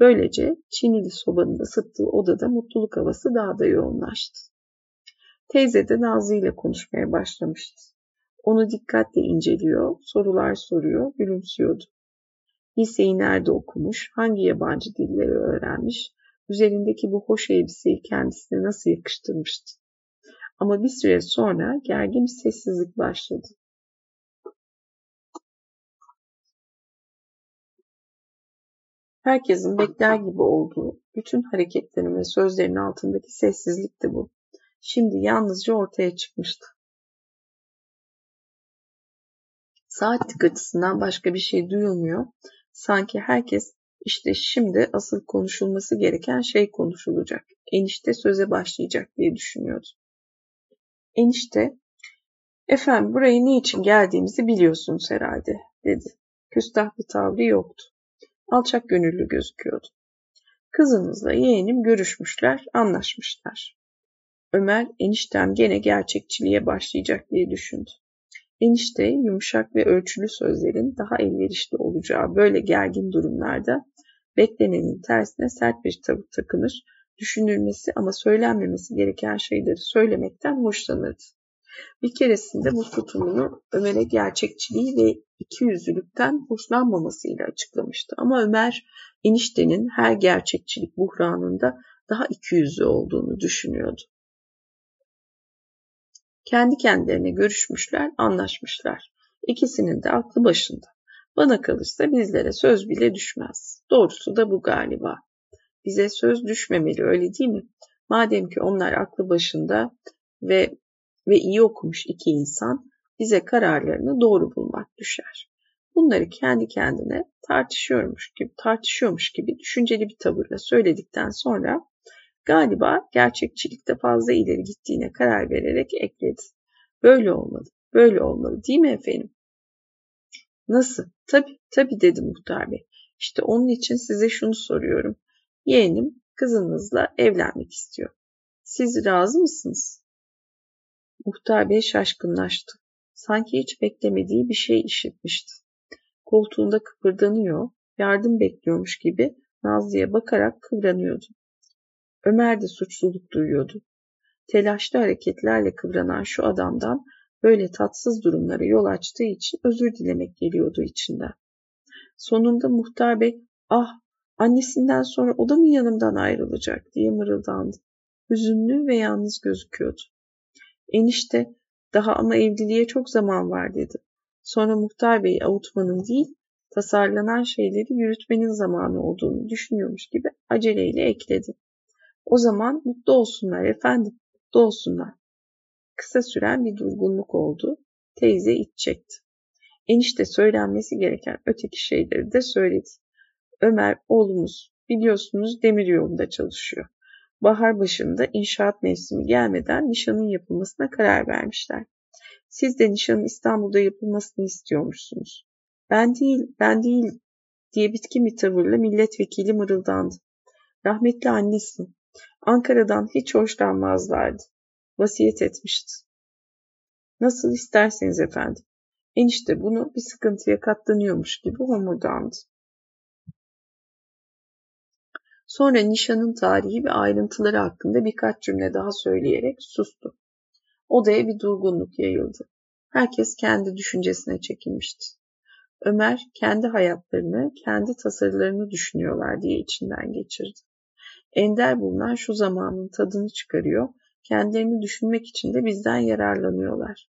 Böylece Çinili sobanın ısıttığı odada mutluluk havası daha da yoğunlaştı. Teyze de Nazlı ile konuşmaya başlamıştı. Onu dikkatle inceliyor, sorular soruyor, gülümsüyordu. Liseyi nerede okumuş, hangi yabancı dilleri öğrenmiş, üzerindeki bu hoş elbiseyi kendisine nasıl yakıştırmıştı. Ama bir süre sonra gergin bir sessizlik başladı. Herkesin bekler gibi olduğu, bütün hareketlerin ve sözlerin altındaki sessizlikti bu. Şimdi yalnızca ortaya çıkmıştı. Saatlik açısından başka bir şey duyulmuyor. Sanki herkes işte şimdi asıl konuşulması gereken şey konuşulacak. Enişte söze başlayacak diye düşünüyordu. Enişte, efendim buraya niçin geldiğimizi biliyorsunuz herhalde dedi. Küstah bir tavrı yoktu. Alçak gönüllü gözüküyordu. Kızınızla yeğenim görüşmüşler, anlaşmışlar. Ömer eniştem gene gerçekçiliğe başlayacak diye düşündü. Enişte yumuşak ve ölçülü sözlerin daha elverişli olacağı böyle gergin durumlarda beklenenin tersine sert bir tavır takınır, düşünülmesi ama söylenmemesi gereken şeyleri söylemekten hoşlanırdı. Bir keresinde bu tutumunu Ömer'e gerçekçiliği ve ikiyüzlülükten hoşlanmamasıyla açıklamıştı. Ama Ömer eniştenin her gerçekçilik buhranında daha ikiyüzlü olduğunu düşünüyordu. Kendi kendilerine görüşmüşler, anlaşmışlar. İkisinin de aklı başında. Bana kalırsa bizlere söz bile düşmez. Doğrusu da bu galiba. Bize söz düşmemeli öyle değil mi? Madem ki onlar aklı başında ve ve iyi okumuş iki insan bize kararlarını doğru bulmak düşer. Bunları kendi kendine tartışıyormuş gibi, tartışıyormuş gibi düşünceli bir tavırla söyledikten sonra Galiba gerçekçilikte fazla ileri gittiğine karar vererek ekledi. Böyle olmalı, böyle olmalı değil mi efendim? Nasıl? Tabii, tabii dedi muhtar bey. İşte onun için size şunu soruyorum. Yeğenim kızınızla evlenmek istiyor. Siz razı mısınız? Muhtar bey şaşkınlaştı. Sanki hiç beklemediği bir şey işitmişti. Koltuğunda kıpırdanıyor, yardım bekliyormuş gibi Nazlı'ya bakarak kıvranıyordu. Ömer de suçluluk duyuyordu. Telaşlı hareketlerle kıvranan şu adamdan böyle tatsız durumlara yol açtığı için özür dilemek geliyordu içinden. Sonunda muhtar bey ah annesinden sonra o da mı yanımdan ayrılacak diye mırıldandı. Hüzünlü ve yalnız gözüküyordu. Enişte daha ama evliliğe çok zaman var dedi. Sonra muhtar beyi avutmanın değil, tasarlanan şeyleri yürütmenin zamanı olduğunu düşünüyormuş gibi aceleyle ekledi. O zaman mutlu olsunlar efendim, mutlu olsunlar. Kısa süren bir durgunluk oldu. Teyze iç çekti. Enişte söylenmesi gereken öteki şeyleri de söyledi. Ömer oğlumuz biliyorsunuz demir yolunda çalışıyor. Bahar başında inşaat mevsimi gelmeden nişanın yapılmasına karar vermişler. Siz de nişanın İstanbul'da yapılmasını istiyormuşsunuz. Ben değil, ben değil diye bitkin bir tavırla milletvekili mırıldandı. Rahmetli annesi Ankara'dan hiç hoşlanmazlardı. Vasiyet etmişti. Nasıl isterseniz efendim. Enişte bunu bir sıkıntıya katlanıyormuş gibi homurdandı. Sonra nişanın tarihi ve ayrıntıları hakkında birkaç cümle daha söyleyerek sustu. Odaya bir durgunluk yayıldı. Herkes kendi düşüncesine çekilmişti. Ömer kendi hayatlarını, kendi tasarılarını düşünüyorlar diye içinden geçirdi. Ender bulunan şu zamanın tadını çıkarıyor, kendilerini düşünmek için de bizden yararlanıyorlar.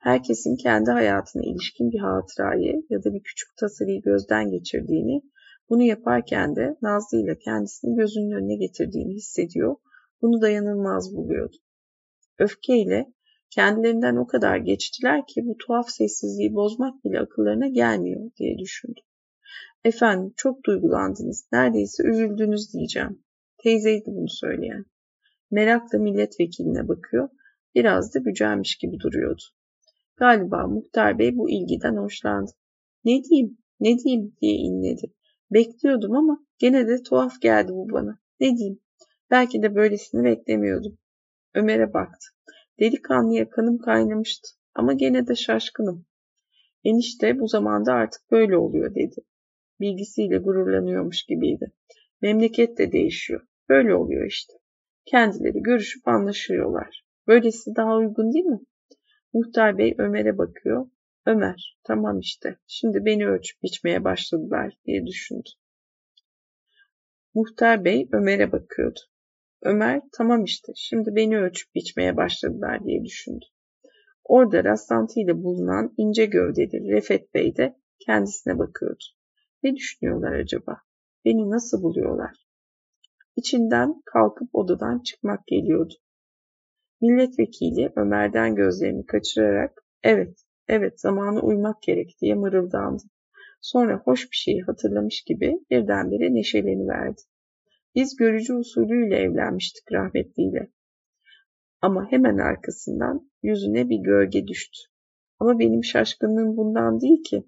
Herkesin kendi hayatına ilişkin bir hatırayı ya da bir küçük tasarıyı gözden geçirdiğini, bunu yaparken de Nazlı ile kendisini gözünün önüne getirdiğini hissediyor, bunu dayanılmaz buluyordu. Öfkeyle kendilerinden o kadar geçtiler ki bu tuhaf sessizliği bozmak bile akıllarına gelmiyor diye düşündü. Efendim çok duygulandınız, neredeyse üzüldünüz diyeceğim. Teyzeydi bunu söyleyen. Merakla milletvekiline bakıyor, biraz da gücenmiş gibi duruyordu. Galiba muhtar bey bu ilgiden hoşlandı. Ne diyeyim, ne diyeyim diye inledi. Bekliyordum ama gene de tuhaf geldi bu bana. Ne diyeyim, belki de böylesini beklemiyordum. Ömer'e baktı. Delikanlıya kanım kaynamıştı ama gene de şaşkınım. Enişte bu zamanda artık böyle oluyor dedi. Bilgisiyle gururlanıyormuş gibiydi. Memleket de değişiyor. Böyle oluyor işte. Kendileri görüşüp anlaşıyorlar. Böylesi daha uygun değil mi? Muhtar Bey Ömer'e bakıyor. Ömer, tamam işte. Şimdi beni ölçüp biçmeye başladılar diye düşündü. Muhtar Bey Ömer'e bakıyordu. Ömer tamam işte şimdi beni ölçüp biçmeye başladılar diye düşündü. Orada rastlantıyla bulunan ince gövdeli Refet Bey de kendisine bakıyordu. Ne düşünüyorlar acaba? Beni nasıl buluyorlar? İçinden kalkıp odadan çıkmak geliyordu. Milletvekili Ömer'den gözlerini kaçırarak evet, evet zamana uymak gerek diye mırıldandı. Sonra hoş bir şeyi hatırlamış gibi birdenbire neşeleniverdi. Biz görücü usulüyle evlenmiştik rahmetliyle. Ama hemen arkasından yüzüne bir gölge düştü. Ama benim şaşkınlığım bundan değil ki.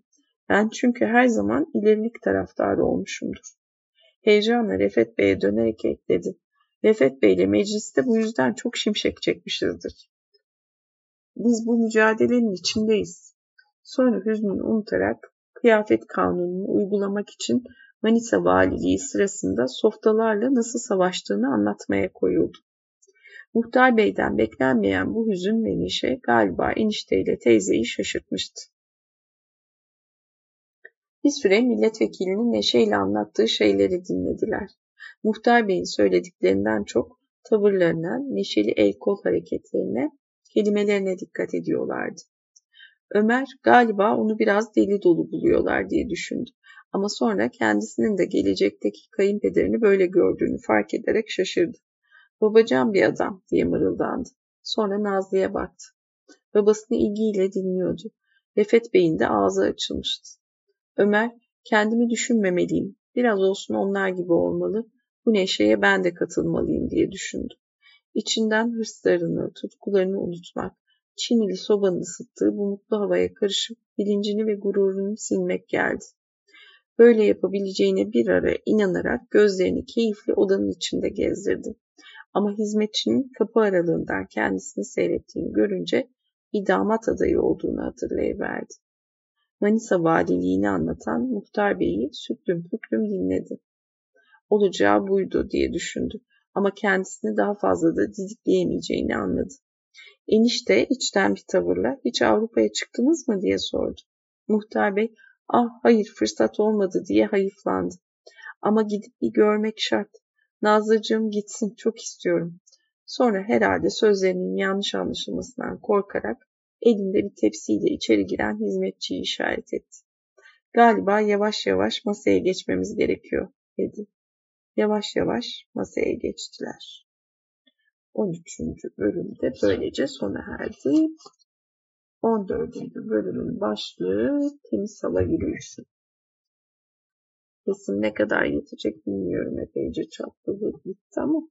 Ben çünkü her zaman ilerilik taraftarı olmuşumdur. Heyecanla Refet Bey'e dönerek ekledi. Refet Bey ile mecliste bu yüzden çok şimşek çekmişizdir. Biz bu mücadelenin içindeyiz. Sonra hüznünü unutarak kıyafet kanununu uygulamak için Manisa valiliği sırasında softalarla nasıl savaştığını anlatmaya koyuldu. Muhtar Bey'den beklenmeyen bu hüzün ve neşe galiba enişteyle teyzeyi şaşırtmıştı. Bir süre milletvekilinin neşeyle anlattığı şeyleri dinlediler. Muhtar Bey'in söylediklerinden çok tavırlarına, neşeli el kol hareketlerine, kelimelerine dikkat ediyorlardı. Ömer galiba onu biraz deli dolu buluyorlar diye düşündü. Ama sonra kendisinin de gelecekteki kayınpederini böyle gördüğünü fark ederek şaşırdı. Babacan bir adam diye mırıldandı. Sonra Nazlı'ya baktı. Babasını ilgiyle dinliyordu. Refet Bey'in de ağzı açılmıştı. Ömer, kendimi düşünmemeliyim. Biraz olsun onlar gibi olmalı. Bu neşeye ben de katılmalıyım diye düşündü. İçinden hırslarını, tutkularını unutmak, Çinili sobanın ısıttığı bu mutlu havaya karışıp bilincini ve gururunu silmek geldi. Böyle yapabileceğine bir ara inanarak gözlerini keyifli odanın içinde gezdirdi. Ama hizmetçinin kapı aralığından kendisini seyrettiğini görünce bir damat adayı olduğunu hatırlayıverdi. Manisa valiliğini anlatan muhtar beyi süklüm püklüm dinledi. Olacağı buydu diye düşündü ama kendisini daha fazla da didikleyemeyeceğini anladı. Enişte içten bir tavırla hiç Avrupa'ya çıktınız mı diye sordu. Muhtar bey ah hayır fırsat olmadı diye hayıflandı. Ama gidip bir görmek şart. Nazlıcığım gitsin çok istiyorum. Sonra herhalde sözlerinin yanlış anlaşılmasından korkarak Elinde bir tepsiyle içeri giren hizmetçiyi işaret etti. Galiba yavaş yavaş masaya geçmemiz gerekiyor dedi. Yavaş yavaş masaya geçtiler. 13. bölümde böylece sona erdi. 14. bölümün başlığı temiz hava yürüyüşü. Kesin ne kadar yetecek bilmiyorum. Epeyce çatladı gitti ama.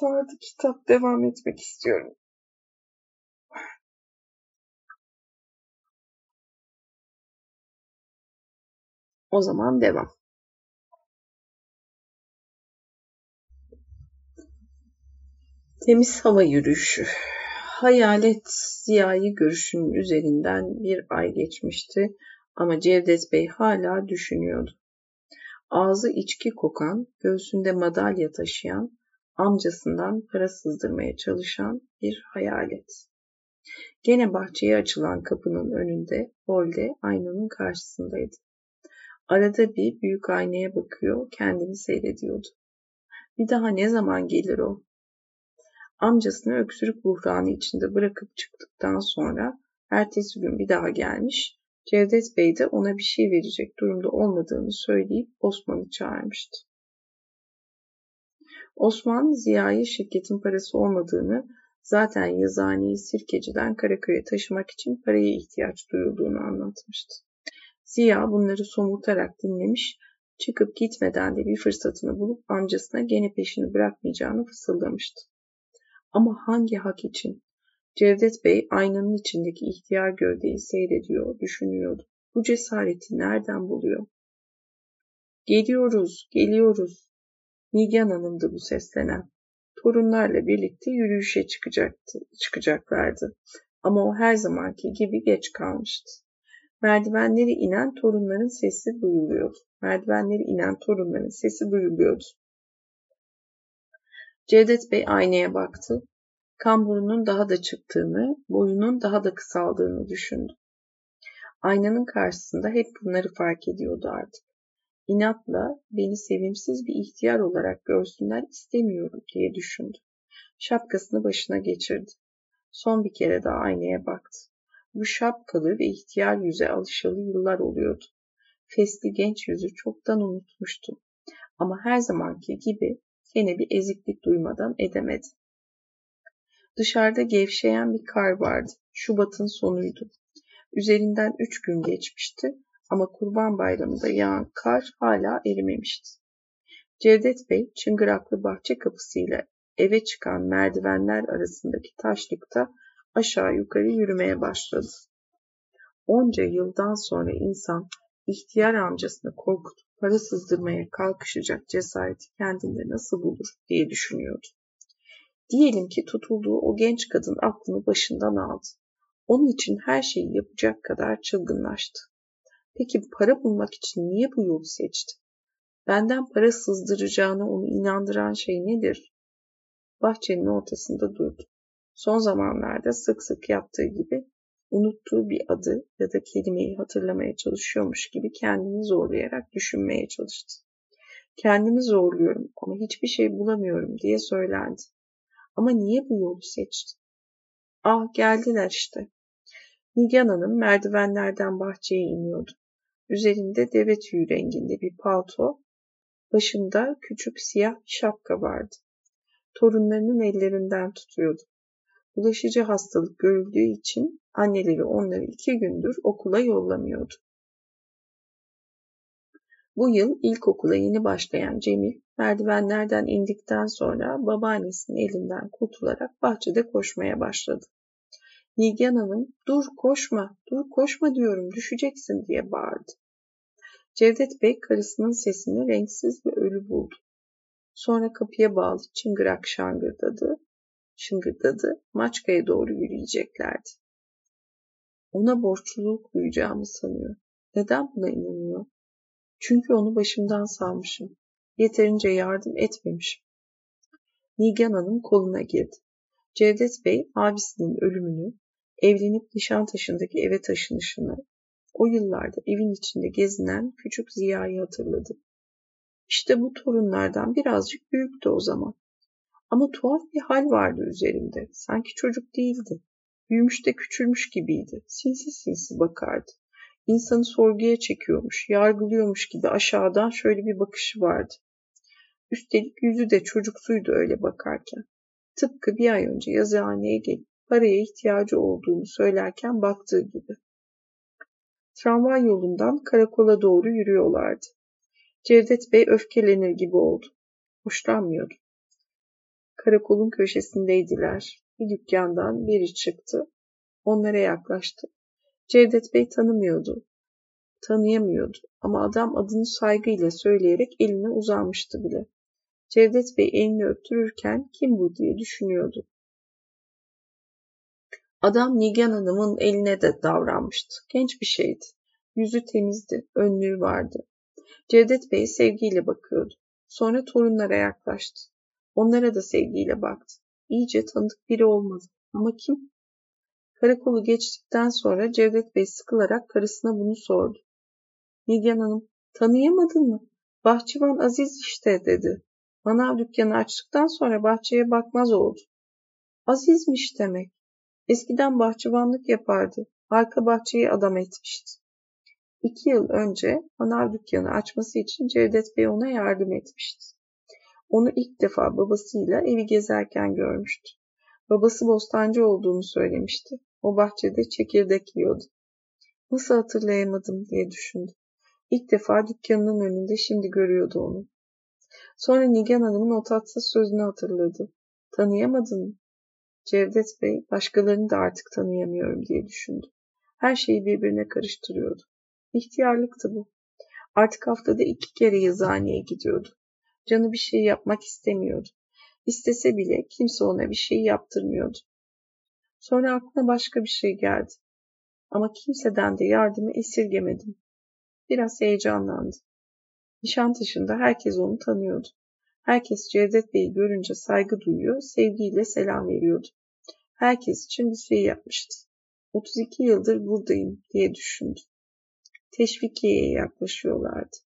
Sardı kitap devam etmek istiyorum. O zaman devam. Temiz hava yürüyüşü. Hayalet Ziya'yı görüşünün üzerinden bir ay geçmişti ama Cevdet Bey hala düşünüyordu. Ağzı içki kokan, göğsünde madalya taşıyan, amcasından para sızdırmaya çalışan bir hayalet. Gene bahçeye açılan kapının önünde, holde aynanın karşısındaydı. Arada bir büyük aynaya bakıyor, kendini seyrediyordu. Bir daha ne zaman gelir o? Amcasını öksürük buhranı içinde bırakıp çıktıktan sonra ertesi gün bir daha gelmiş, Cevdet Bey de ona bir şey verecek durumda olmadığını söyleyip Osman'ı çağırmıştı. Osman Ziya'ya şirketin parası olmadığını, zaten yazıhaneyi Sirkeci'den Karaköy'e taşımak için paraya ihtiyaç duyulduğunu anlatmıştı. Ziya bunları somurtarak dinlemiş, çıkıp gitmeden de bir fırsatını bulup amcasına gene peşini bırakmayacağını fısıldamıştı. Ama hangi hak için? Cevdet Bey aynanın içindeki ihtiyar gövdeyi seyrediyor, düşünüyordu. Bu cesareti nereden buluyor? Geliyoruz, geliyoruz. Nigan Hanım'dı bu seslenen. Torunlarla birlikte yürüyüşe çıkacaktı, çıkacaklardı. Ama o her zamanki gibi geç kalmıştı. Merdivenleri inen torunların sesi duyuluyordu. Merdivenleri inen torunların sesi duyuluyordu. Cevdet Bey aynaya baktı. Kamburunun daha da çıktığını, boyunun daha da kısaldığını düşündü. Aynanın karşısında hep bunları fark ediyordu artık. İnatla beni sevimsiz bir ihtiyar olarak görsünler istemiyorum diye düşündü. Şapkasını başına geçirdi. Son bir kere daha aynaya baktı. Bu şapkalı ve ihtiyar yüze alışalı yıllar oluyordu. Fesli genç yüzü çoktan unutmuştu. Ama her zamanki gibi gene bir eziklik duymadan edemedi. Dışarıda gevşeyen bir kar vardı. Şubat'ın sonuydu. Üzerinden üç gün geçmişti ama Kurban Bayramı'nda yağan kar hala erimemişti. Cevdet Bey çıngıraklı bahçe kapısıyla eve çıkan merdivenler arasındaki taşlıkta aşağı yukarı yürümeye başladı. Onca yıldan sonra insan ihtiyar amcasını korkutup para sızdırmaya kalkışacak cesareti kendinde nasıl bulur diye düşünüyordu. Diyelim ki tutulduğu o genç kadın aklını başından aldı. Onun için her şeyi yapacak kadar çılgınlaştı. Peki para bulmak için niye bu yolu seçti? Benden para sızdıracağına onu inandıran şey nedir? Bahçenin ortasında durdu. Son zamanlarda sık sık yaptığı gibi unuttuğu bir adı ya da kelimeyi hatırlamaya çalışıyormuş gibi kendini zorlayarak düşünmeye çalıştı. Kendimi zorluyorum ama hiçbir şey bulamıyorum diye söylendi. Ama niye bu yolu seçti? Ah geldiler işte. Nigan Hanım merdivenlerden bahçeye iniyordu. Üzerinde deve tüyü renginde bir palto, başında küçük siyah bir şapka vardı. Torunlarının ellerinden tutuyordu. Bulaşıcı hastalık görüldüğü için anneleri onları iki gündür okula yollamıyordu. Bu yıl ilkokula yeni başlayan Cemil merdivenlerden indikten sonra babaannesinin elinden kurtularak bahçede koşmaya başladı. Nigen Hanım dur koşma, dur koşma diyorum düşeceksin diye bağırdı. Cevdet Bey karısının sesini renksiz ve ölü buldu. Sonra kapıya bağlı çıngırak şangırdadı, şıngırdadı, Maçka'ya doğru yürüyeceklerdi. Ona borçluluk duyacağımı sanıyor. Neden buna inanıyor? Çünkü onu başımdan salmışım. Yeterince yardım etmemişim. Nigan Hanım koluna girdi. Cevdet Bey abisinin ölümünü, evlenip Nişantaşı'ndaki eve taşınışını, o yıllarda evin içinde gezinen küçük Ziya'yı hatırladı. İşte bu torunlardan birazcık büyüktü o zaman. Ama tuhaf bir hal vardı üzerimde. Sanki çocuk değildi. Büyümüş de küçülmüş gibiydi. Sinsi sinsi bakardı. İnsanı sorguya çekiyormuş, yargılıyormuş gibi aşağıdan şöyle bir bakışı vardı. Üstelik yüzü de çocuksuydu öyle bakarken. Tıpkı bir ay önce yazıhaneye gelip paraya ihtiyacı olduğunu söylerken baktığı gibi. Tramvay yolundan karakola doğru yürüyorlardı. Cevdet Bey öfkelenir gibi oldu. Hoşlanmıyordu. Karakolun köşesindeydiler. Bir dükkandan biri çıktı. Onlara yaklaştı. Cevdet Bey tanımıyordu. Tanıyamıyordu ama adam adını saygıyla söyleyerek eline uzanmıştı bile. Cevdet Bey elini öptürürken kim bu diye düşünüyordu. Adam Nigan Hanım'ın eline de davranmıştı. Genç bir şeydi. Yüzü temizdi, önlüğü vardı. Cevdet Bey sevgiyle bakıyordu. Sonra torunlara yaklaştı. Onlara da sevgiyle baktı. İyice tanıdık biri olmadı. Ama kim? Karakolu geçtikten sonra Cevdet Bey sıkılarak karısına bunu sordu. Nigan Hanım, tanıyamadın mı? Bahçıvan Aziz işte dedi. Manav dükkanı açtıktan sonra bahçeye bakmaz oldu. Azizmiş demek. Eskiden bahçıvanlık yapardı. Arka bahçeyi adam etmişti. İki yıl önce manav dükkanı açması için Cevdet Bey ona yardım etmişti. Onu ilk defa babasıyla evi gezerken görmüştü. Babası bostancı olduğunu söylemişti. O bahçede çekirdek yiyordu. Nasıl hatırlayamadım diye düşündü. İlk defa dükkanının önünde şimdi görüyordu onu. Sonra Nigan Hanım'ın o tatsız sözünü hatırladı. Tanıyamadın mı? Cevdet Bey başkalarını da artık tanıyamıyorum diye düşündü. Her şeyi birbirine karıştırıyordu. İhtiyarlıktı bu. Artık haftada iki kere yazıhaneye gidiyordu. Canı bir şey yapmak istemiyordu. İstese bile kimse ona bir şey yaptırmıyordu. Sonra aklına başka bir şey geldi. Ama kimseden de yardımı esirgemedim. Biraz heyecanlandı. Nişantaşı'nda herkes onu tanıyordu. Herkes Cevdet Bey'i görünce saygı duyuyor, sevgiyle selam veriyordu. Herkes için bir şey yapmıştı. 32 yıldır buradayım diye düşündü. Teşvikiye'ye yaklaşıyorlardı.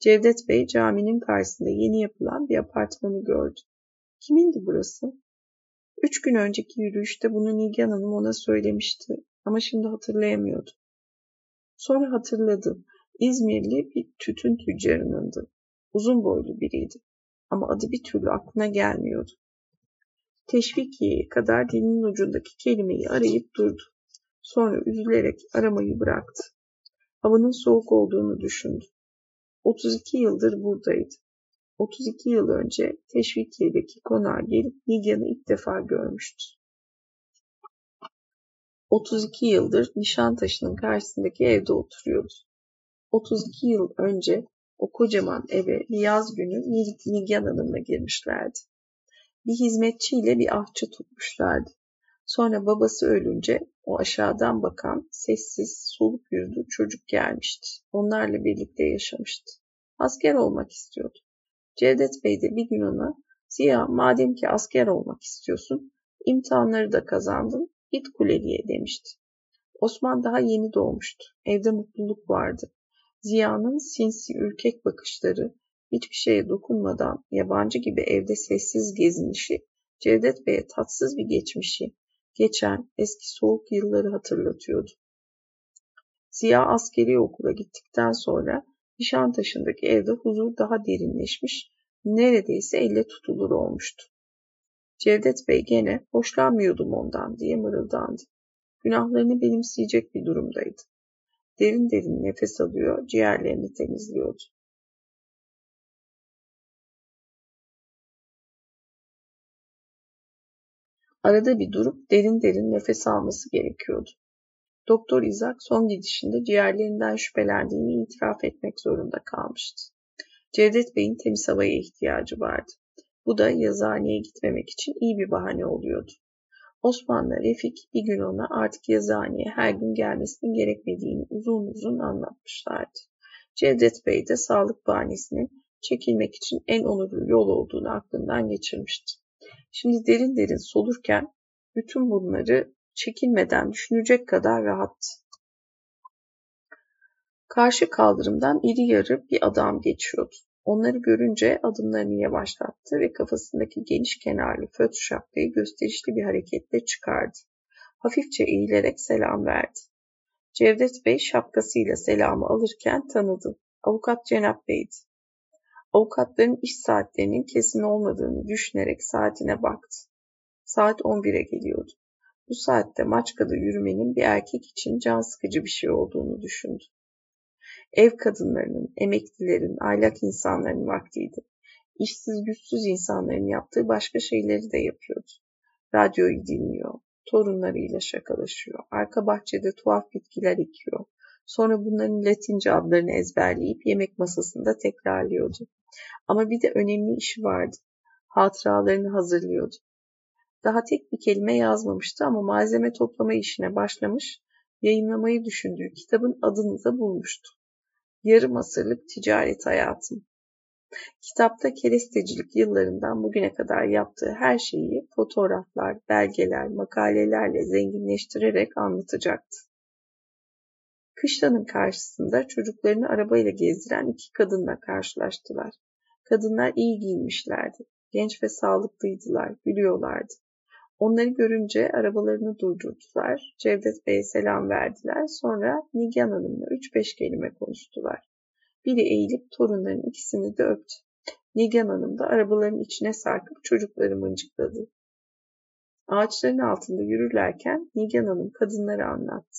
Cevdet Bey caminin karşısında yeni yapılan bir apartmanı gördü. Kimindi burası? Üç gün önceki yürüyüşte bunu Nigan Hanım ona söylemişti ama şimdi hatırlayamıyordu. Sonra hatırladı. İzmirli bir tütün tüccarınındı. Uzun boylu biriydi ama adı bir türlü aklına gelmiyordu. Teşvikiye'ye kadar dilinin ucundaki kelimeyi arayıp durdu. Sonra üzülerek aramayı bıraktı. Havanın soğuk olduğunu düşündü. 32 yıldır buradaydı. 32 yıl önce Teşvikiye'deki konağa gelip Nigan'ı ilk defa görmüştü. 32 yıldır Nişantaşı'nın karşısındaki evde oturuyordu. 32 yıl önce o kocaman eve bir yaz günü Nigan Hanım'la girmişlerdi. Bir hizmetçiyle bir ahçı tutmuşlardı. Sonra babası ölünce o aşağıdan bakan, sessiz, soluk yüzlü çocuk gelmişti. Onlarla birlikte yaşamıştı. Asker olmak istiyordu. Cevdet Bey de bir gün ona Ziya madem ki asker olmak istiyorsun, imtihanları da kazandın, git kuleliye demişti. Osman daha yeni doğmuştu. Evde mutluluk vardı. Ziya'nın sinsi ürkek bakışları, hiçbir şeye dokunmadan yabancı gibi evde sessiz gezinişi, Cevdet Bey'e tatsız bir geçmişi, geçen eski soğuk yılları hatırlatıyordu. Ziya askeri okula gittikten sonra Nişantaşı'ndaki evde huzur daha derinleşmiş, neredeyse elle tutulur olmuştu. Cevdet Bey gene hoşlanmıyordum ondan diye mırıldandı. Günahlarını benimseyecek bir durumdaydı. Derin derin nefes alıyor, ciğerlerini temizliyordu. Arada bir durup derin derin nefes alması gerekiyordu. Doktor Isaac son gidişinde ciğerlerinden şüphelendiğini itiraf etmek zorunda kalmıştı. Cevdet Bey'in temiz havaya ihtiyacı vardı. Bu da yazıhaneye gitmemek için iyi bir bahane oluyordu. Osman'la Refik bir gün ona artık yazıhaneye her gün gelmesinin gerekmediğini uzun uzun anlatmışlardı. Cevdet Bey de sağlık bahanesinin çekilmek için en onurlu yol olduğunu aklından geçirmişti. Şimdi derin derin solurken bütün bunları çekinmeden düşünecek kadar rahattı. Karşı kaldırımdan iri yarı bir adam geçiyordu. Onları görünce adımlarını yavaşlattı ve kafasındaki geniş kenarlı föt şapkayı gösterişli bir hareketle çıkardı. Hafifçe eğilerek selam verdi. Cevdet Bey şapkasıyla selamı alırken tanıdı. Avukat Cenap Bey'di. Avukatların iş saatlerinin kesin olmadığını düşünerek saatine baktı. Saat 11'e geliyordu. Bu saatte Maçka'da yürümenin bir erkek için can sıkıcı bir şey olduğunu düşündü. Ev kadınlarının, emeklilerin, aylak insanların vaktiydi. İşsiz güçsüz insanların yaptığı başka şeyleri de yapıyordu. Radyoyu dinliyor, torunlarıyla şakalaşıyor, arka bahçede tuhaf bitkiler ekiyor. Sonra bunların latince adlarını ezberleyip yemek masasında tekrarlıyordu. Ama bir de önemli işi vardı. Hatıralarını hazırlıyordu. Daha tek bir kelime yazmamıştı ama malzeme toplama işine başlamış, yayınlamayı düşündüğü kitabın adını da bulmuştu. Yarım asırlık ticaret hayatım. Kitapta kerestecilik yıllarından bugüne kadar yaptığı her şeyi fotoğraflar, belgeler, makalelerle zenginleştirerek anlatacaktı. Kışlanın karşısında çocuklarını arabayla gezdiren iki kadınla karşılaştılar. Kadınlar iyi giyinmişlerdi. Genç ve sağlıklıydılar, gülüyorlardı. Onları görünce arabalarını durdurdular. Cevdet Bey'e selam verdiler. Sonra Nigan Hanım'la üç beş kelime konuştular. Biri eğilip torunların ikisini de öptü. Nigan Hanım da arabaların içine sarkıp çocukları mıncıkladı. Ağaçların altında yürürlerken Nigan Hanım kadınları anlattı.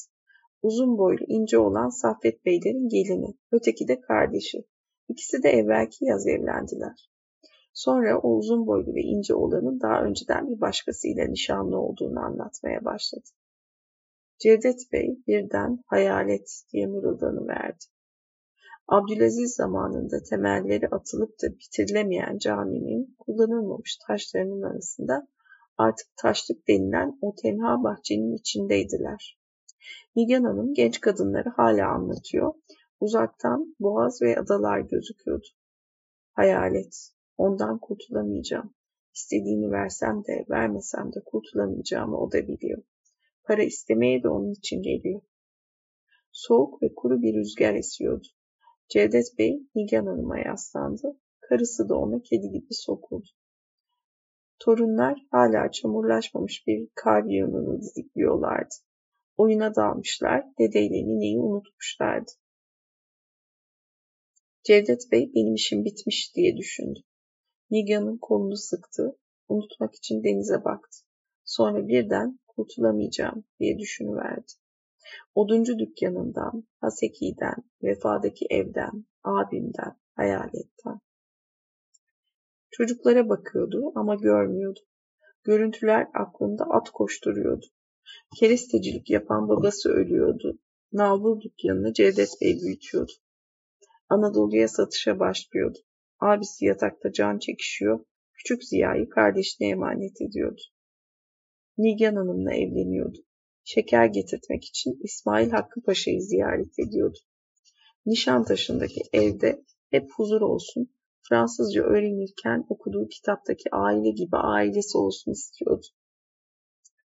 Uzun boylu, ince olan Saffet Beylerin gelini, öteki de kardeşi. İkisi de evvelki yaz evlendiler. Sonra o uzun boylu ve ince olanın daha önceden bir başkasıyla nişanlı olduğunu anlatmaya başladı. Cevdet Bey birden hayalet diye mırıldanıverdi. Abdülaziz zamanında temelleri atılıp da bitirilemeyen caminin kullanılmamış taşlarının arasında artık taşlık denilen o tenha bahçenin içindeydiler. Nigan Hanım genç kadınları hala anlatıyor. Uzaktan boğaz ve adalar gözüküyordu. Hayalet, Ondan kurtulamayacağım. İstediğini versem de vermesem de kurtulamayacağımı o da biliyor. Para istemeye de onun için geliyor. Soğuk ve kuru bir rüzgar esiyordu. Cevdet Bey Nigan Hanım'a yaslandı. Karısı da ona kedi gibi sokuldu. Torunlar hala çamurlaşmamış bir kar yığınını didikliyorlardı. Oyuna dalmışlar, dedeyle nineyi unutmuşlardı. Cevdet Bey benim işim bitmiş diye düşündü. Nigan'ın kolunu sıktı. Unutmak için denize baktı. Sonra birden kurtulamayacağım diye düşünüverdi. Oduncu dükkanından, Haseki'den, vefadaki evden, abimden, hayaletten. Çocuklara bakıyordu ama görmüyordu. Görüntüler aklında at koşturuyordu. Kerestecilik yapan babası ölüyordu. Nalbur dükkanını Cevdet Bey büyütüyordu. Anadolu'ya satışa başlıyordu. Abisi yatakta can çekişiyor, küçük Ziya'yı kardeşine emanet ediyordu. Nigan Hanım'la evleniyordu. Şeker getirtmek için İsmail Hakkı Paşa'yı ziyaret ediyordu. Nişantaşı'ndaki evde hep huzur olsun, Fransızca öğrenirken okuduğu kitaptaki aile gibi ailesi olsun istiyordu.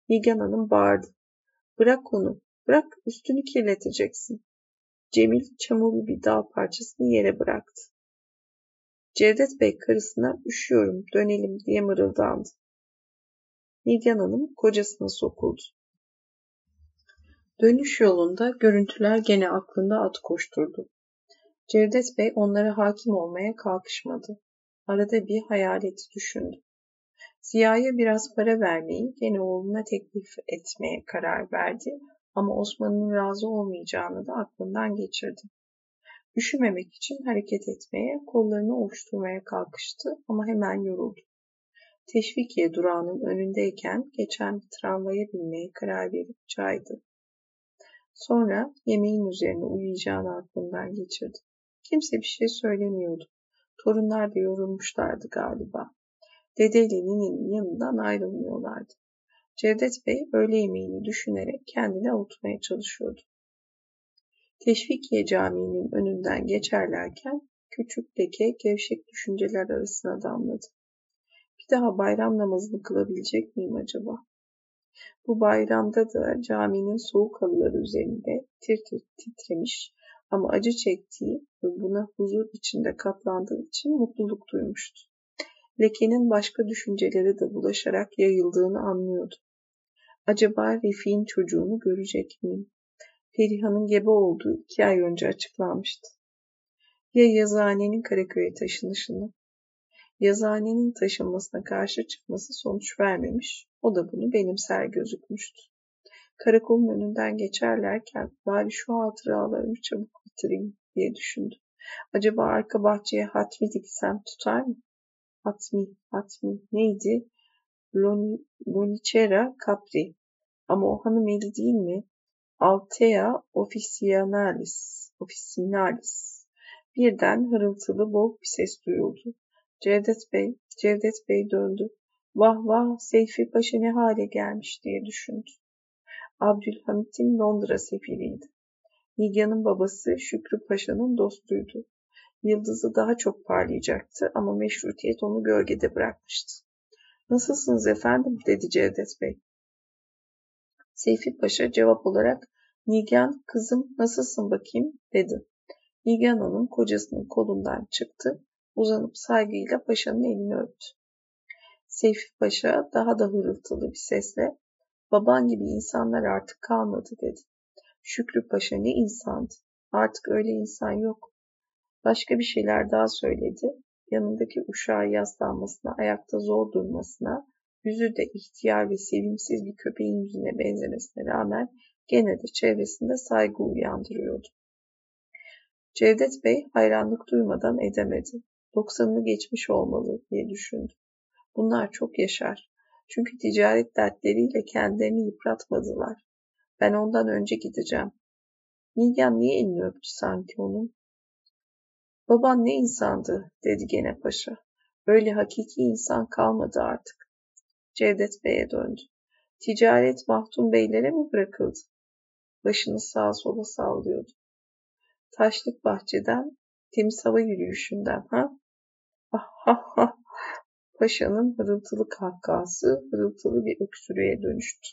Nigan Hanım bağırdı. Bırak onu, bırak üstünü kirleteceksin. Cemil çamurlu bir dağ parçasını yere bıraktı. Cevdet Bey karısına üşüyorum dönelim diye mırıldandı. Nilgen Hanım kocasına sokuldu. Dönüş yolunda görüntüler gene aklında at koşturdu. Cevdet Bey onlara hakim olmaya kalkışmadı. Arada bir hayaleti düşündü. Ziya'ya biraz para vermeyi gene oğluna teklif etmeye karar verdi ama Osman'ın razı olmayacağını da aklından geçirdi. Üşümemek için hareket etmeye, kollarını ovuşturmaya kalkıştı ama hemen yoruldu. Teşvikiye durağının önündeyken geçen bir tramvaya binmeye karar verip caydı. Sonra yemeğin üzerine uyuyacağını aklından geçirdi. Kimse bir şey söylemiyordu. Torunlar da yorulmuşlardı galiba. Dedeyle ninenin yanından ayrılmıyorlardı. Cevdet Bey öğle yemeğini düşünerek kendini avutmaya çalışıyordu. Teşvikiye Camii'nin önünden geçerlerken küçük leke gevşek düşünceler arasına damladı. Bir daha bayram namazını kılabilecek miyim acaba? Bu bayramda da caminin soğuk halıları üzerinde tir tir titremiş, Ama acı çektiği ve buna huzur içinde katlandığı için mutluluk duymuştu. Lekenin başka düşüncelere de bulaşarak yayıldığını anlıyordu. Acaba Refik'in çocuğunu görecek miyim? Perihan'ın gebe olduğu iki ay önce açıklanmıştı. Ya yazıhanenin Karaköy'e taşınışını? Yazıhanenin taşınmasına karşı çıkması sonuç vermemiş, o da bunu benimser gözükmüştü. Karakolun önünden geçerlerken bari şu hatıralarımı çabuk bitireyim diye düşündü. Acaba arka bahçeye hatmi diksem tutar mı? Hatmi, hatmi neydi? Lonicera Capri. Ama o hanım eli değil mi? Altea officinalis, officinalis. Birden hırıltılı boğuk bir ses duyuldu. Cevdet Bey, Cevdet Bey döndü. Vah vah Seyfi Paşa ne hale gelmiş diye düşündü. Abdülhamit'in Londra sefiriydi. Nigya'nın babası Şükrü Paşa'nın dostuydu. Yıldızı daha çok parlayacaktı ama meşrutiyet onu gölgede bırakmıştı. Nasılsınız efendim dedi Cevdet Bey. Seyfi Paşa cevap olarak Nigan kızım nasılsın bakayım dedi. Nigan Hanım kocasının kolundan çıktı, uzanıp saygıyla paşanın elini öptü. Seyfi Paşa daha da hırıltılı bir sesle baban gibi insanlar artık kalmadı dedi. Şükrü Paşa ne insandı. Artık öyle insan yok. Başka bir şeyler daha söyledi. Yanındaki uşağı yaslanmasına, ayakta zor durmasına, yüzü de ihtiyar ve sevimsiz bir köpeğin yüzüne benzemesine rağmen gene de çevresinde saygı uyandırıyordu. Cevdet Bey hayranlık duymadan edemedi. Doksanını geçmiş olmalı diye düşündü. Bunlar çok yaşar. Çünkü ticaret dertleriyle kendilerini yıpratmadılar. Ben ondan önce gideceğim. Nigan niye elini öptü sanki onun? Baban ne insandı dedi gene paşa. Öyle hakiki insan kalmadı artık. Cevdet Bey'e döndü. Ticaret Mahdum Beylere mi bırakıldı? Başını sağa sola sallıyordu. Taşlık bahçeden, temiz hava yürüyüşünden ha? Ah ha. Paşanın hırıltılı kahkahası hırıltılı bir öksürüğe dönüştü.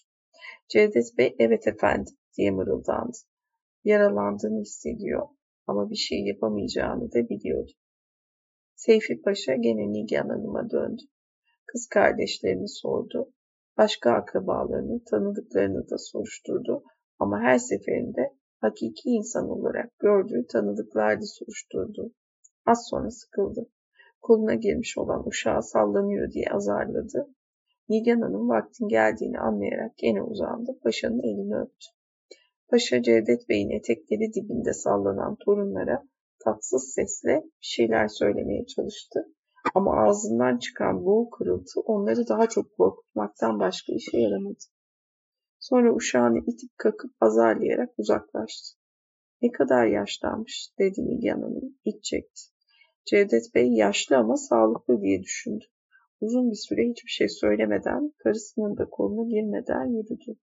Cevdet Bey evet efendim diye mırıldandı. Yaralandığını hissediyor ama bir şey yapamayacağını da biliyordu. Seyfi Paşa gene Nigan Hanım'a döndü. Kız kardeşlerini sordu. Başka akrabalarını, tanıdıklarını da soruşturdu. Ama her seferinde hakiki insan olarak gördüğü tanıdıklardı soruşturdu. Az sonra sıkıldı. Koluna girmiş olan uşağı sallanıyor diye azarladı. Nigan Hanım vaktin geldiğini anlayarak gene uzandı. Paşanın elini öptü. Paşa Cevdet Bey'in etekleri dibinde sallanan torunlara tatsız sesle bir şeyler söylemeye çalıştı. Ama ağzından çıkan boğuk kırıltı onları daha çok korkutmaktan başka işe yaramadı. Sonra uşağını itip kakıp azarlayarak uzaklaştı. Ne kadar yaşlanmış dedi Nigan Hanım. İç çekti. Cevdet Bey yaşlı ama sağlıklı diye düşündü. Uzun bir süre hiçbir şey söylemeden, karısının da koluna girmeden yürüdü.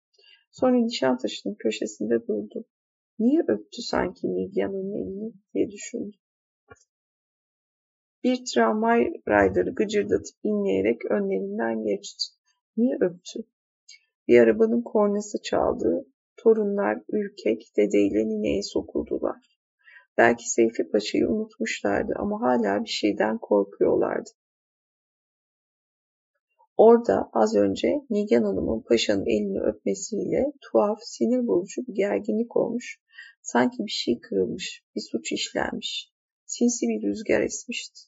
Sonra Nişantaşı'nın köşesinde durdu. Niye öptü sanki Nigya'nın elini diye düşündü. Bir tramvay rayları gıcırdatıp inleyerek önlerinden geçti. Niye öptü? Bir arabanın kornası çaldı. Torunlar ürkek dedeyle nineye sokuldular. Belki Seyfi Paşa'yı unutmuşlardı ama hala bir şeyden korkuyorlardı. Orada az önce Nigan Hanım'ın paşanın elini öpmesiyle tuhaf, sinir bozucu bir gerginlik olmuş. Sanki bir şey kırılmış, bir suç işlenmiş. Sinsi bir rüzgar esmişti.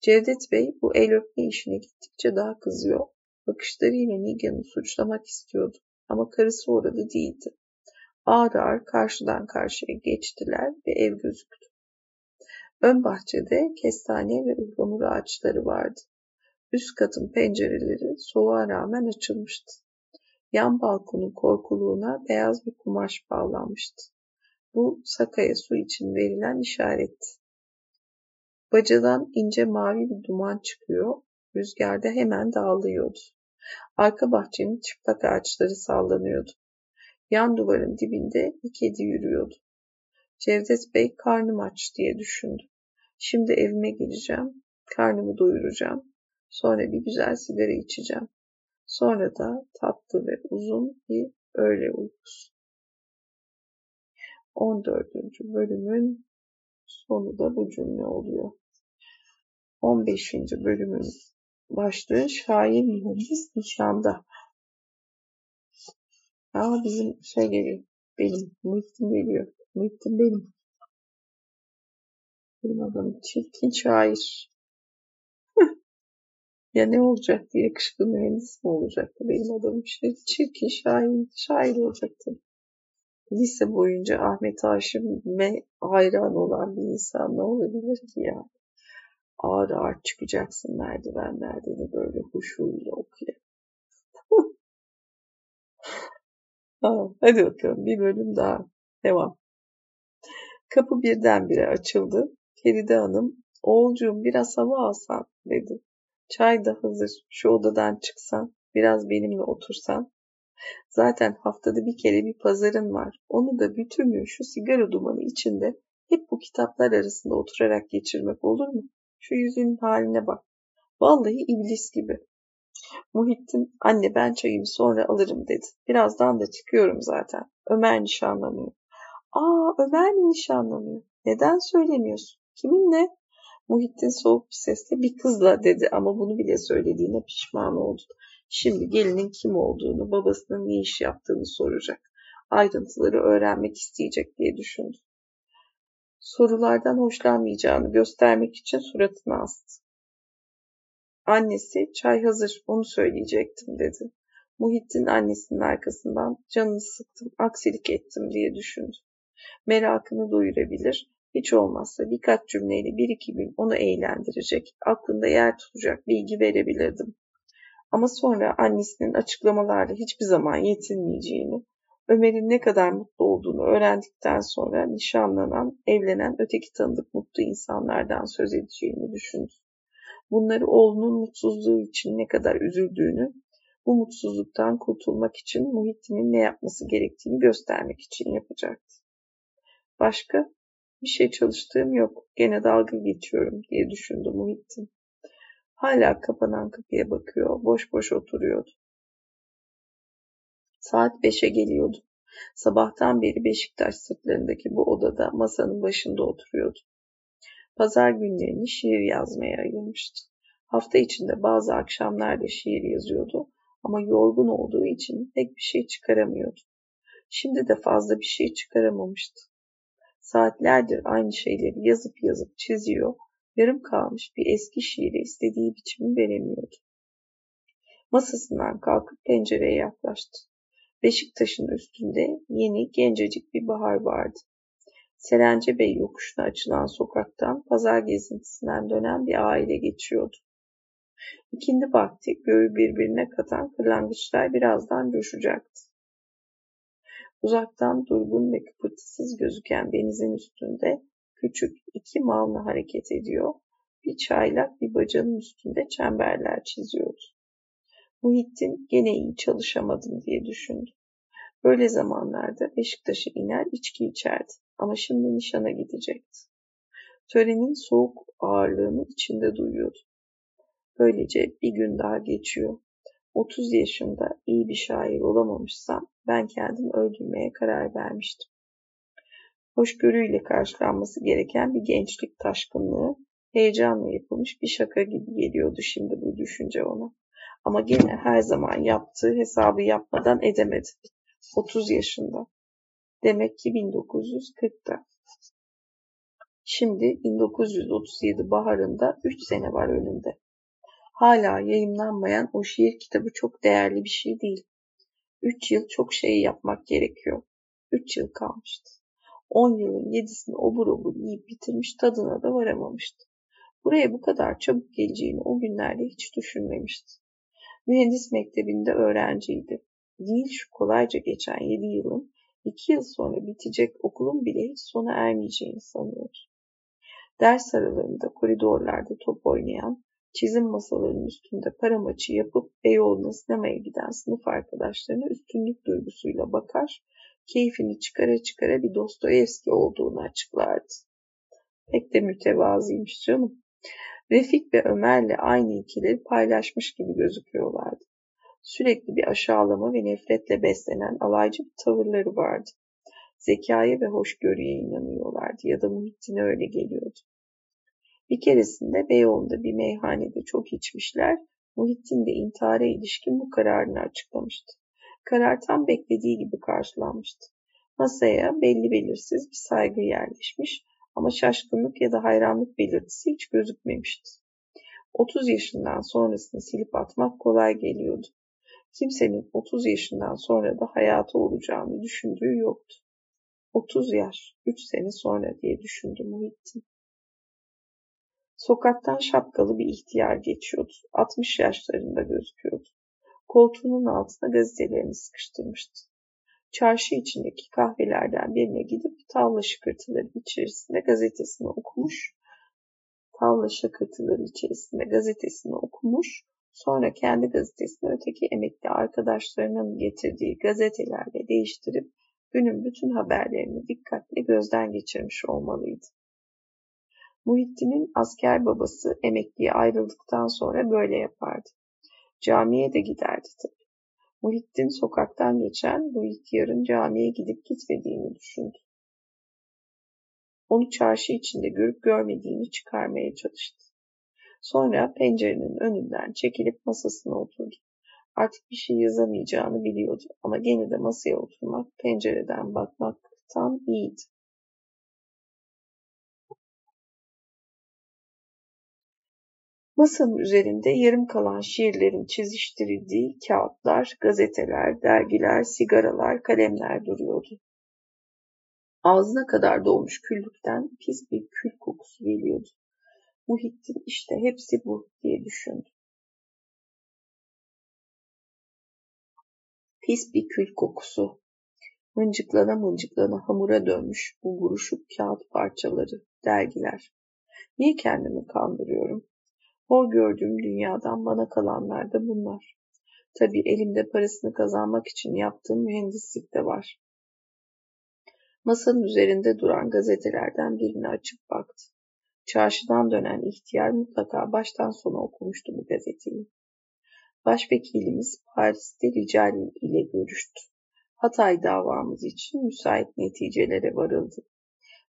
Cevdet Bey bu el öpme işine gittikçe daha kızıyor. Bakışlarıyla Nigan'ı suçlamak istiyordu. Ama karısı orada değildi. Ağır ağır karşıdan karşıya geçtiler ve ev gözüktü. Ön bahçede kestane ve ıhlamur ağaçları vardı. Üst katın pencereleri soğuğa rağmen açılmıştı. Yan balkonun korkuluğuna beyaz bir kumaş bağlanmıştı. Bu sakaya su için verilen işaretti. Bacadan ince mavi bir duman çıkıyor, rüzgarda hemen dağılıyordu. Arka bahçenin çıplak ağaçları sallanıyordu. Yan duvarın dibinde bir kedi yürüyordu. Cevdet Bey karnım aç diye düşündü. Şimdi evime gireceğim, karnımı doyuracağım. Sonra bir güzel sigara içeceğim. Sonra da tatlı ve uzun bir öğle uykusu. 14. bölümün sonu da bu cümle oluyor. 15. bölümün başlığı şair mühendis nişanda. Aa bizim şey geliyor. Benim. Muhittin geliyor. Muhittin benim. Benim adamım çirkin şair. ya ne olacaktı? Yakışıklı mühendis mi olacaktı? Benim adamım şey çirkin şair, şair olacaktı. Lise boyunca Ahmet Haşim'e hayran olan bir insan ne olabilir ki ya? Ağır ağır çıkacaksın merdivenlerde de böyle huşuyla okuya. hadi bakalım bir bölüm daha. Devam. Kapı birdenbire açıldı. Feride Hanım, oğulcuğum biraz hava alsan dedi. Çay da hazır. Şu odadan çıksan, biraz benimle otursan. Zaten haftada bir kere bir pazarın var. Onu da bütün gün şu sigara dumanı içinde hep bu kitaplar arasında oturarak geçirmek olur mu? Şu yüzünün haline bak. Vallahi iblis gibi. Muhittin, anne ben çayımı sonra alırım dedi. Birazdan da çıkıyorum zaten. Ömer nişanlanıyor. Aa Ömer mi nişanlanıyor? Neden söylemiyorsun? Kiminle? Muhittin soğuk bir sesle bir kızla dedi ama bunu bile söylediğine pişman oldu. Şimdi gelinin kim olduğunu, babasının ne iş yaptığını soracak. Ayrıntıları öğrenmek isteyecek diye düşündü. Sorulardan hoşlanmayacağını göstermek için suratını astı. Annesi çay hazır onu söyleyecektim dedi. Muhittin annesinin arkasından canını sıktım, aksilik ettim diye düşündü. Merakını doyurabilir, hiç olmazsa birkaç cümleyle bir iki gün onu eğlendirecek, aklında yer tutacak bilgi verebilirdim. Ama sonra annesinin açıklamalarla hiçbir zaman yetinmeyeceğini, Ömer'in ne kadar mutlu olduğunu öğrendikten sonra nişanlanan, evlenen öteki tanıdık mutlu insanlardan söz edeceğini düşündü. Bunları oğlunun mutsuzluğu için ne kadar üzüldüğünü, bu mutsuzluktan kurtulmak için Muhittin'in ne yapması gerektiğini göstermek için yapacaktı. Başka bir şey çalıştığım yok, gene dalga geçiyorum diye düşündü Muhittin. Hala kapanan kapıya bakıyor, boş boş oturuyordu. Saat beşe geliyordu. Sabahtan beri Beşiktaş sırtlarındaki bu odada masanın başında oturuyordu. Pazar günlerini şiir yazmaya ayırmıştı. Hafta içinde bazı akşamlarda şiir yazıyordu ama yorgun olduğu için pek bir şey çıkaramıyordu. Şimdi de fazla bir şey çıkaramamıştı. Saatlerdir aynı şeyleri yazıp yazıp çiziyor, yarım kalmış bir eski şiire istediği biçimi veremiyordu. Masasından kalkıp pencereye yaklaştı. Beşiktaş'ın üstünde yeni gencecik bir bahar vardı. Serence Bey yokuşuna açılan sokaktan pazar gezintisinden dönen bir aile geçiyordu. İkindi vakti göğü birbirine katan kırlangıçlar birazdan coşacaktı. Uzaktan durgun ve kıpırtısız gözüken denizin üstünde küçük iki malna hareket ediyor, bir çaylak bir bacanın üstünde çemberler çiziyordu. Muhittin gene iyi çalışamadım diye düşündü. Böyle zamanlarda Beşiktaş'a iner içki içerdi ama şimdi nişana gidecekti. Törenin soğuk ağırlığını içinde duyuyordu. Böylece bir gün daha geçiyor. 30 yaşında iyi bir şair olamamışsam ben kendimi öldürmeye karar vermiştim. Hoşgörüyle karşılanması gereken bir gençlik taşkınlığı, heyecanla yapılmış bir şaka gibi geliyordu şimdi bu düşünce ona. Ama gene her zaman yaptığı hesabı yapmadan edemedi. 30 yaşında. Demek ki 1940'ta. Şimdi 1937 baharında 3 sene var önünde. Hala yayımlanmayan o şiir kitabı çok değerli bir şey değil. 3 yıl çok şey yapmak gerekiyor. 3 yıl kalmıştı. 10 yılın 7'sini obur obur yiyip bitirmiş tadına da varamamıştı. Buraya bu kadar çabuk geleceğini o günlerde hiç düşünmemişti. Mühendis mektebinde öğrenciydi. Değil şu kolayca geçen 7 yılın 2 yıl sonra bitecek okulun bile hiç sona ermeyeceğini sanıyordu. Ders aralarında koridorlarda top oynayan, çizim masalarının üstünde para maçı yapıp Beyoğlu'na sinemaya giden sınıf arkadaşlarına üstünlük duygusuyla bakar, keyfini çıkara çıkara bir Dostoyevski olduğunu açıklardı. Pek de mütevazıymış canım. Refik ve Ömer'le aynı ikileri paylaşmış gibi gözüküyorlardı. Sürekli bir aşağılama ve nefretle beslenen alaycı bir tavırları vardı. Zekaya ve hoşgörüye inanıyorlardı ya da Muhittin'e öyle geliyordu. Bir keresinde Beyoğlu'nda bir meyhanede çok içmişler, Muhittin de intihara ilişkin bu kararını açıklamıştı. Karar tam beklediği gibi karşılanmıştı. Masaya belli belirsiz bir saygı yerleşmiş ama şaşkınlık ya da hayranlık belirtisi hiç gözükmemişti. 30 yaşından sonrasını silip atmak kolay geliyordu. Kimsenin 30 yaşından sonra da hayatı olacağını düşündüğü yoktu. 30 yaş, 3 sene sonra diye düşündü Muhittin. Sokaktan şapkalı bir ihtiyar geçiyordu. 60 yaşlarında gözüküyordu. Koltuğunun altına gazetelerini sıkıştırmıştı. Çarşı içindeki kahvelerden birine gidip tavla şıkırtıları içerisinde gazetesini okumuş, tavla şakırtıları içerisinde gazetesini okumuş, sonra kendi gazetesini öteki emekli arkadaşlarının getirdiği gazetelerle değiştirip günün bütün haberlerini dikkatle gözden geçirmiş olmalıydı. Muhittin'in asker babası emekliye ayrıldıktan sonra böyle yapardı. Camiye de giderdi tabii. Muhittin sokaktan geçen bu ihtiyarın camiye gidip gitmediğini düşündü. Onu çarşı içinde görüp görmediğini çıkarmaya çalıştı. Sonra pencerenin önünden çekilip masasına oturdu. Artık bir şey yazamayacağını biliyordu ama gene de masaya oturmak, pencereden bakmaktan iyiydi. Masanın üzerinde yarım kalan şiirlerin çiziştirildiği kağıtlar, gazeteler, dergiler, sigaralar, kalemler duruyordu. Ağzına kadar dolmuş küllükten pis bir kül kokusu geliyordu. Muhittin işte hepsi bu diye düşündü. Pis bir kül kokusu. Mıncıklana mıncıklana hamura dönmüş bu buruşuk kağıt parçaları, dergiler. Niye kendimi kandırıyorum? Hor gördüğüm dünyadan bana kalanlar da bunlar. Tabii elimde parasını kazanmak için yaptığım mühendislik de var. Masanın üzerinde duran gazetelerden birini açıp baktı. Çarşıdan dönen ihtiyar mutlaka baştan sona okumuştu bu gazeteyi. Başvekilimiz Paris'te Ricali ile görüştü. Hatay davamız için müsait neticelere varıldı.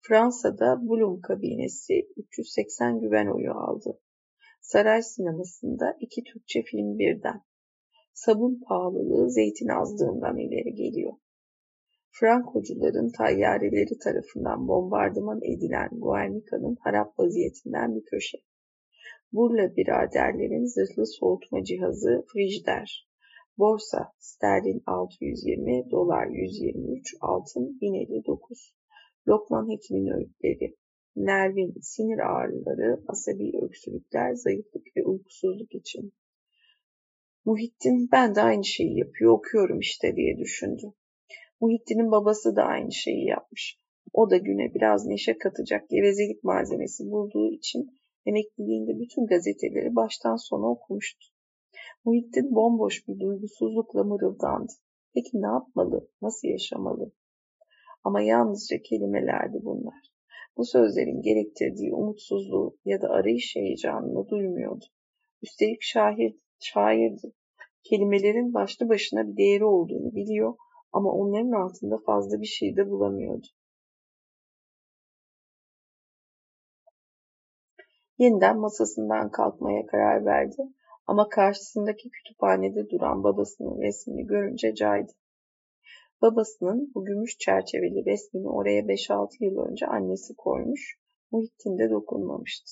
Fransa'da Blum kabinesi 380 güven oyu aldı. Saray sinemasında iki Türkçe film birden. Sabun pahalılığı zeytin azlığından ileri geliyor. Frankocuların tayyareleri tarafından bombardıman edilen Guernica'nın harap vaziyetinden bir köşe. Burla biraderlerin zırhlı soğutma cihazı frijider. Borsa sterlin 620, dolar 123, altın 1059. Lokman hekimin öğütleri. Nervin, sinir ağrıları, asabi öksürükler, zayıflık ve uykusuzluk için. Muhittin ben de aynı şeyi yapıyor okuyorum işte diye düşündü. Muhittin'in babası da aynı şeyi yapmış. O da güne biraz neşe katacak gevezelik malzemesi bulduğu için emekliliğinde bütün gazeteleri baştan sona okumuştu. Muhittin bomboş bir duygusuzlukla mırıldandı. Peki ne yapmalı, nasıl yaşamalı? Ama yalnızca kelimelerdi bunlar. Bu sözlerin gerektirdiği umutsuzluğu ya da arayış heyecanını duymuyordu. Üstelik şair, şairdi. Kelimelerin başlı başına bir değeri olduğunu biliyor ama onların altında fazla bir şey de bulamıyordu. Yeniden masasından kalkmaya karar verdi ama karşısındaki kütüphanede duran babasının resmini görünce caydı. Babasının bu gümüş çerçeveli resmini oraya 5-6 yıl önce annesi koymuş, Muhittin de dokunmamıştı.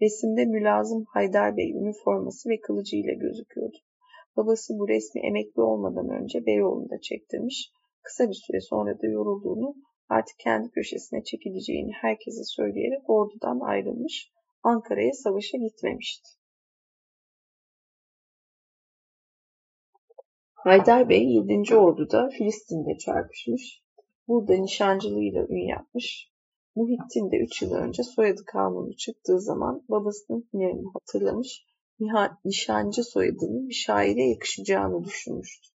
Resimde mülazım Haydar Bey üniforması ve kılıcıyla gözüküyordu. Babası bu resmi emekli olmadan önce Beyoğlu'nda çektirmiş, kısa bir süre sonra da yorulduğunu, artık kendi köşesine çekileceğini herkese söyleyerek ordudan ayrılmış, Ankara'ya savaşa gitmemişti. Haydar Bey 7. Ordu'da Filistin'de çarpışmış, burada nişancılığıyla ün yapmış. Muhittin de 3 yıl önce soyadı kanunu çıktığı zaman babasının hünerini hatırlamış, nişancı soyadının bir şaire yakışacağını düşünmüştü.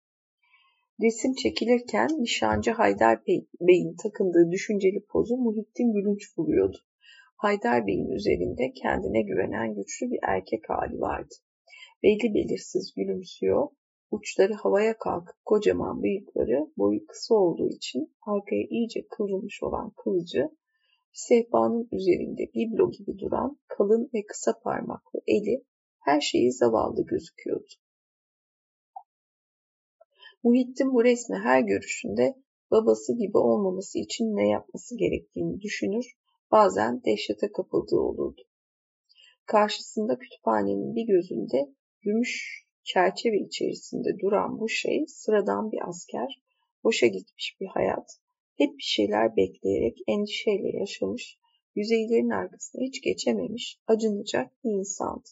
Resim çekilirken nişancı Haydar Bey'in takındığı düşünceli pozu Muhittin gülünç buluyordu. Haydar Bey'in üzerinde kendine güvenen güçlü bir erkek hali vardı. Belli belirsiz gülümsüyor, Uçları havaya kalkıp kocaman bıyıkları boyu kısa olduğu için arkaya iyice kıvrılmış olan kılıcı sehpanın üzerinde biblo gibi duran kalın ve kısa parmaklı eli her şeyi zavallı gözüküyordu. Muhittin bu resmi her görüşünde babası gibi olmaması için ne yapması gerektiğini düşünür, bazen dehşete kapıldığı olurdu. Karşısında kütüphanenin bir gözünde gümüş çerçeve içerisinde duran bu şey sıradan bir asker, boşa gitmiş bir hayat, hep bir şeyler bekleyerek endişeyle yaşamış, yüzeylerin arkasına hiç geçememiş, acınacak bir insandı.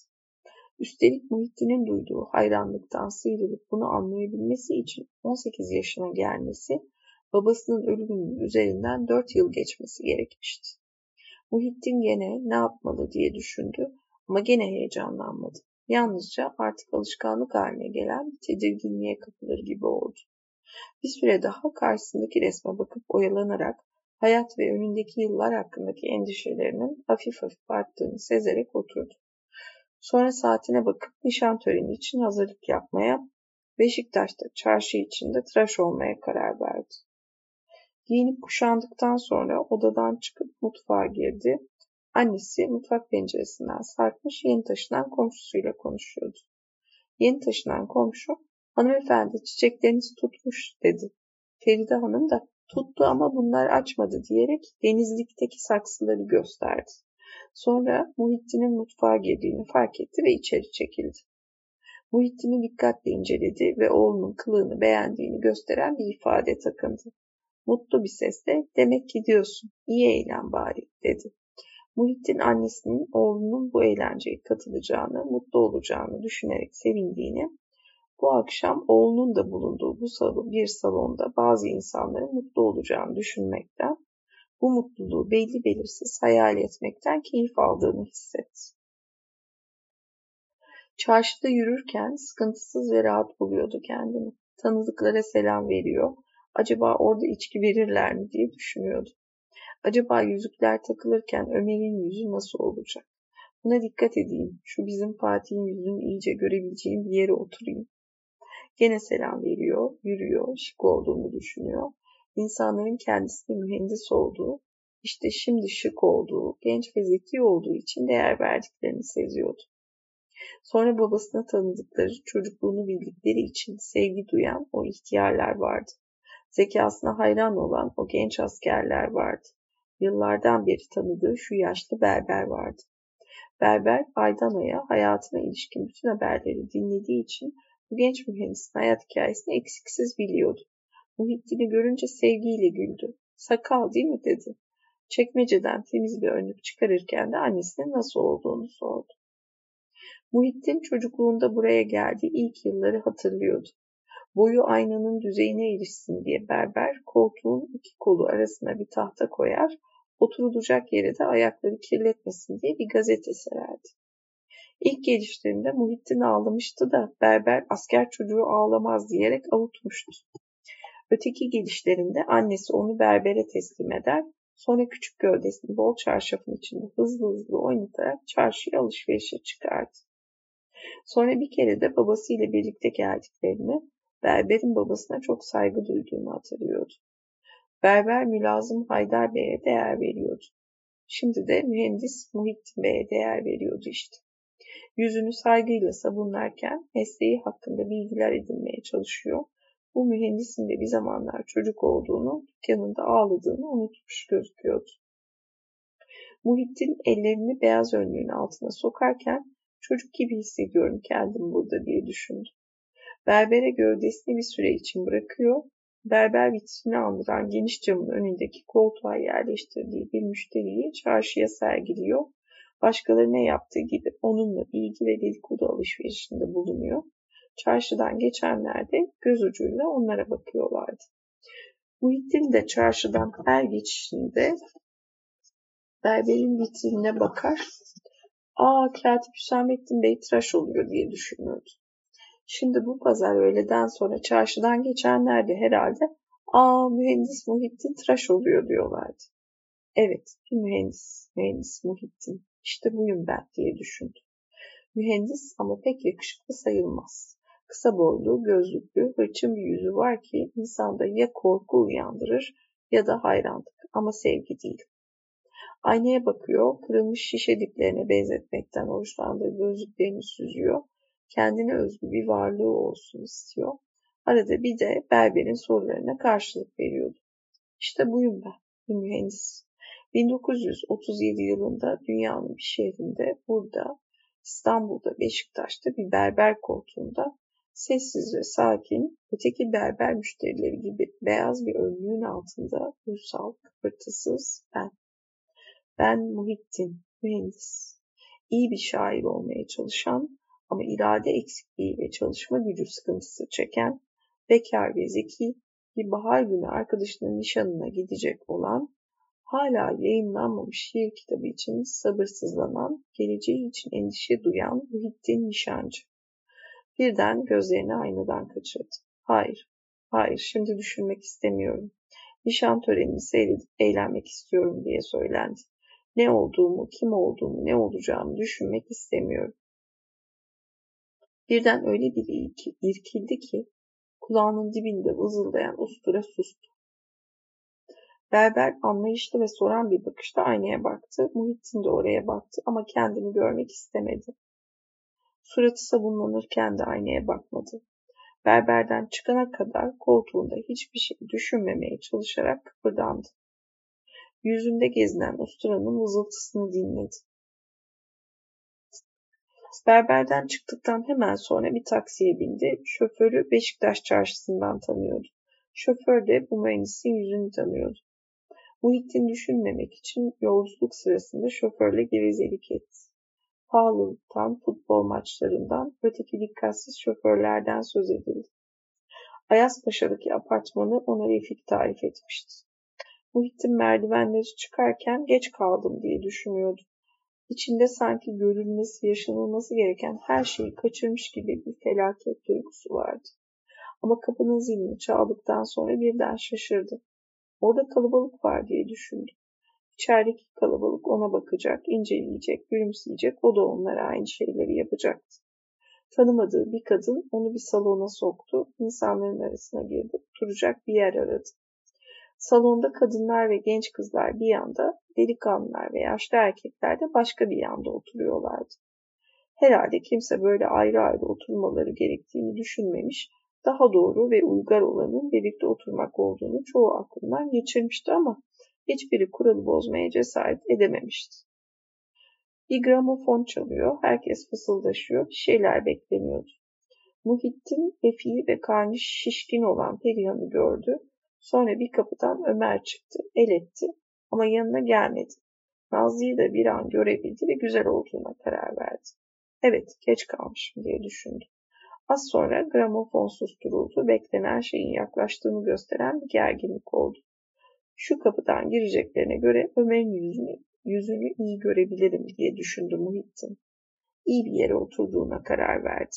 Üstelik Muhittin'in duyduğu hayranlıktan sıyrılıp bunu anlayabilmesi için 18 yaşına gelmesi, babasının ölümünün üzerinden 4 yıl geçmesi gerekmişti. Muhittin gene ne yapmalı diye düşündü ama gene heyecanlanmadı. Yalnızca artık alışkanlık haline gelen bir tedirginliğe kapılır gibi oldu. Bir süre daha karşısındaki resme bakıp oyalanarak hayat ve önündeki yıllar hakkındaki endişelerinin hafif hafif arttığını sezerek oturdu. Sonra saatine bakıp nişan töreni için hazırlık yapmaya, Beşiktaş'ta çarşı içinde tıraş olmaya karar verdi. Giyinip kuşandıktan sonra odadan çıkıp mutfağa girdi. Annesi mutfak penceresinden sarkmış yeni taşınan komşusuyla konuşuyordu. Yeni taşınan komşu, hanımefendi çiçeklerinizi tutmuş dedi. Feride Hanım da tuttu ama bunlar açmadı diyerek denizlikteki saksıları gösterdi. Sonra Muhittin'in mutfağa girdiğini fark etti ve içeri çekildi. Muhittin'i dikkatle inceledi ve oğlunun kılığını beğendiğini gösteren bir ifade takındı. Mutlu bir sesle demek gidiyorsun, iyi eğlen bari dedi. Muhittin annesinin oğlunun bu eğlenceye katılacağını, mutlu olacağını düşünerek sevindiğini, bu akşam oğlunun da bulunduğu bu salon, bir salonda bazı insanların mutlu olacağını düşünmekten bu mutluluğu belli belirsiz hayal etmekten keyif aldığını hissetti. Çarşıda yürürken sıkıntısız ve rahat buluyordu kendini. Tanıdıklara selam veriyor. Acaba orada içki verirler mi diye düşünüyordu. Acaba yüzükler takılırken Ömer'in yüzü nasıl olacak? Buna dikkat edeyim. Şu bizim Fatih'in yüzünü iyice görebileceğim bir yere oturayım. Gene selam veriyor, yürüyor, şık olduğunu düşünüyor insanların kendisine mühendis olduğu, işte şimdi şık olduğu, genç ve zeki olduğu için değer verdiklerini seziyordu. Sonra babasına tanıdıkları, çocukluğunu bildikleri için sevgi duyan o ihtiyarlar vardı. Zekasına hayran olan o genç askerler vardı. Yıllardan beri tanıdığı şu yaşlı berber vardı. Berber aydan aya hayatına ilişkin bütün haberleri dinlediği için bu genç mühendisin hayat hikayesini eksiksiz biliyordu. Muhittin'i görünce sevgiyle güldü. Sakal değil mi dedi. Çekmeceden temiz bir önlük çıkarırken de annesine nasıl olduğunu sordu. Muhittin çocukluğunda buraya geldiği ilk yılları hatırlıyordu. Boyu aynanın düzeyine erişsin diye berber koltuğun iki kolu arasına bir tahta koyar, oturulacak yere de ayakları kirletmesin diye bir gazete sererdi. İlk gelişlerinde Muhittin ağlamıştı da berber asker çocuğu ağlamaz diyerek avutmuştu. Öteki gelişlerinde annesi onu berbere teslim eder, sonra küçük gövdesini bol çarşafın içinde hızlı hızlı oynatarak çarşıya alışverişe çıkardı. Sonra bir kere de babasıyla birlikte geldiklerini, berberin babasına çok saygı duyduğunu hatırlıyordu. Berber mülazım Haydar Bey'e değer veriyordu. Şimdi de mühendis Muhittin Bey'e değer veriyordu işte. Yüzünü saygıyla sabunlarken mesleği hakkında bilgiler edinmeye çalışıyor bu mühendisin de bir zamanlar çocuk olduğunu, dükkanında ağladığını unutmuş gözüküyordu. Muhittin ellerini beyaz önlüğün altına sokarken çocuk gibi hissediyorum kendim burada diye düşündü. Berbere gövdesini bir süre için bırakıyor, berber vitrini andıran geniş camın önündeki koltuğa yerleştirdiği bir müşteriyi çarşıya sergiliyor, başkaları ne yaptığı gibi onunla bilgi ve dedikodu alışverişinde bulunuyor çarşıdan geçenler de göz ucuyla onlara bakıyorlardı. Muhittin de çarşıdan her geçişinde berberin vitrinine bakar. Aa Katip Hüsamettin Bey tıraş oluyor diye düşünüyordu. Şimdi bu pazar öğleden sonra çarşıdan geçenler de herhalde aa mühendis Muhittin tıraş oluyor diyorlardı. Evet bir mühendis, mühendis Muhittin. İşte buyum ben diye düşündü. Mühendis ama pek yakışıklı sayılmaz. Kısa boylu, gözlüklü, hırçın bir yüzü var ki insanda ya korku uyandırır ya da hayranlık ama sevgi değil. Aynaya bakıyor, kırılmış şişe diplerine benzetmekten hoşlandığı gözlüklerini süzüyor. Kendine özgü bir varlığı olsun istiyor. Arada bir de berberin sorularına karşılık veriyordu. İşte buyum ben, bir mühendis. 1937 yılında dünyanın bir şehrinde burada İstanbul'da Beşiktaş'ta bir berber koltuğunda sessiz ve sakin öteki berber müşterileri gibi beyaz bir önlüğün altında uysal, kıpırtısız ben. Ben Muhittin, mühendis. İyi bir şair olmaya çalışan ama irade eksikliği ve çalışma gücü sıkıntısı çeken, bekar ve zeki bir bahar günü arkadaşının nişanına gidecek olan, hala yayınlanmamış şiir kitabı için sabırsızlanan, geleceği için endişe duyan Muhittin Nişancı. Birden gözlerini aynadan kaçırdı. Hayır, hayır şimdi düşünmek istemiyorum. Nişan törenini seyredip eğlenmek istiyorum diye söylendi. Ne olduğumu, kim olduğumu, ne olacağımı düşünmek istemiyorum. Birden öyle bir irkildi ki kulağının dibinde vızıldayan ustura sustu. Berber anlayışlı ve soran bir bakışta aynaya baktı. Muhittin de oraya baktı ama kendini görmek istemedi. Suratı sabunlanırken de aynaya bakmadı. Berberden çıkana kadar koltuğunda hiçbir şey düşünmemeye çalışarak kıpırdandı. Yüzünde gezinen usturanın vızıltısını dinledi. Berberden çıktıktan hemen sonra bir taksiye bindi. Şoförü Beşiktaş çarşısından tanıyordu. Şoför de bu mühendisin yüzünü tanıyordu. Muhittin düşünmemek için yolculuk sırasında şoförle gevezelik etti. Pahalılıktan, futbol maçlarından, öteki dikkatsiz şoförlerden söz edildi. Ayazpaşa'daki apartmanı ona Refik tarif etmişti. Muhittin merdivenleri çıkarken geç kaldım diye düşünüyordu. İçinde sanki görülmesi, yaşanılması gereken her şeyi kaçırmış gibi bir felaket duygusu vardı. Ama kapının zilini çaldıktan sonra birden şaşırdı. Orada kalabalık var diye düşündü. İçerideki kalabalık ona bakacak, inceleyecek, gülümseyecek, o da onlara aynı şeyleri yapacaktı. Tanımadığı bir kadın onu bir salona soktu, insanların arasına girdi, oturacak bir yer aradı. Salonda kadınlar ve genç kızlar bir yanda, delikanlılar ve yaşlı erkekler de başka bir yanda oturuyorlardı. Herhalde kimse böyle ayrı ayrı oturmaları gerektiğini düşünmemiş, daha doğru ve uygar olanın birlikte oturmak olduğunu çoğu aklından geçirmişti ama hiçbiri kuralı bozmaya cesaret edememişti. Bir gramofon çalıyor, herkes fısıldaşıyor, bir şeyler bekleniyordu. Muhittin, efi ve karnı şişkin olan Perihan'ı gördü. Sonra bir kapıdan Ömer çıktı, el etti ama yanına gelmedi. Nazlı'yı da bir an görebildi ve güzel olduğuna karar verdi. Evet, geç kalmışım diye düşündü. Az sonra gramofon susturuldu, beklenen şeyin yaklaştığını gösteren bir gerginlik oldu. Şu kapıdan gireceklerine göre Ömer'in yüzünü, yüzünü iyi görebilirim diye düşündü Muhittin. İyi bir yere oturduğuna karar verdi.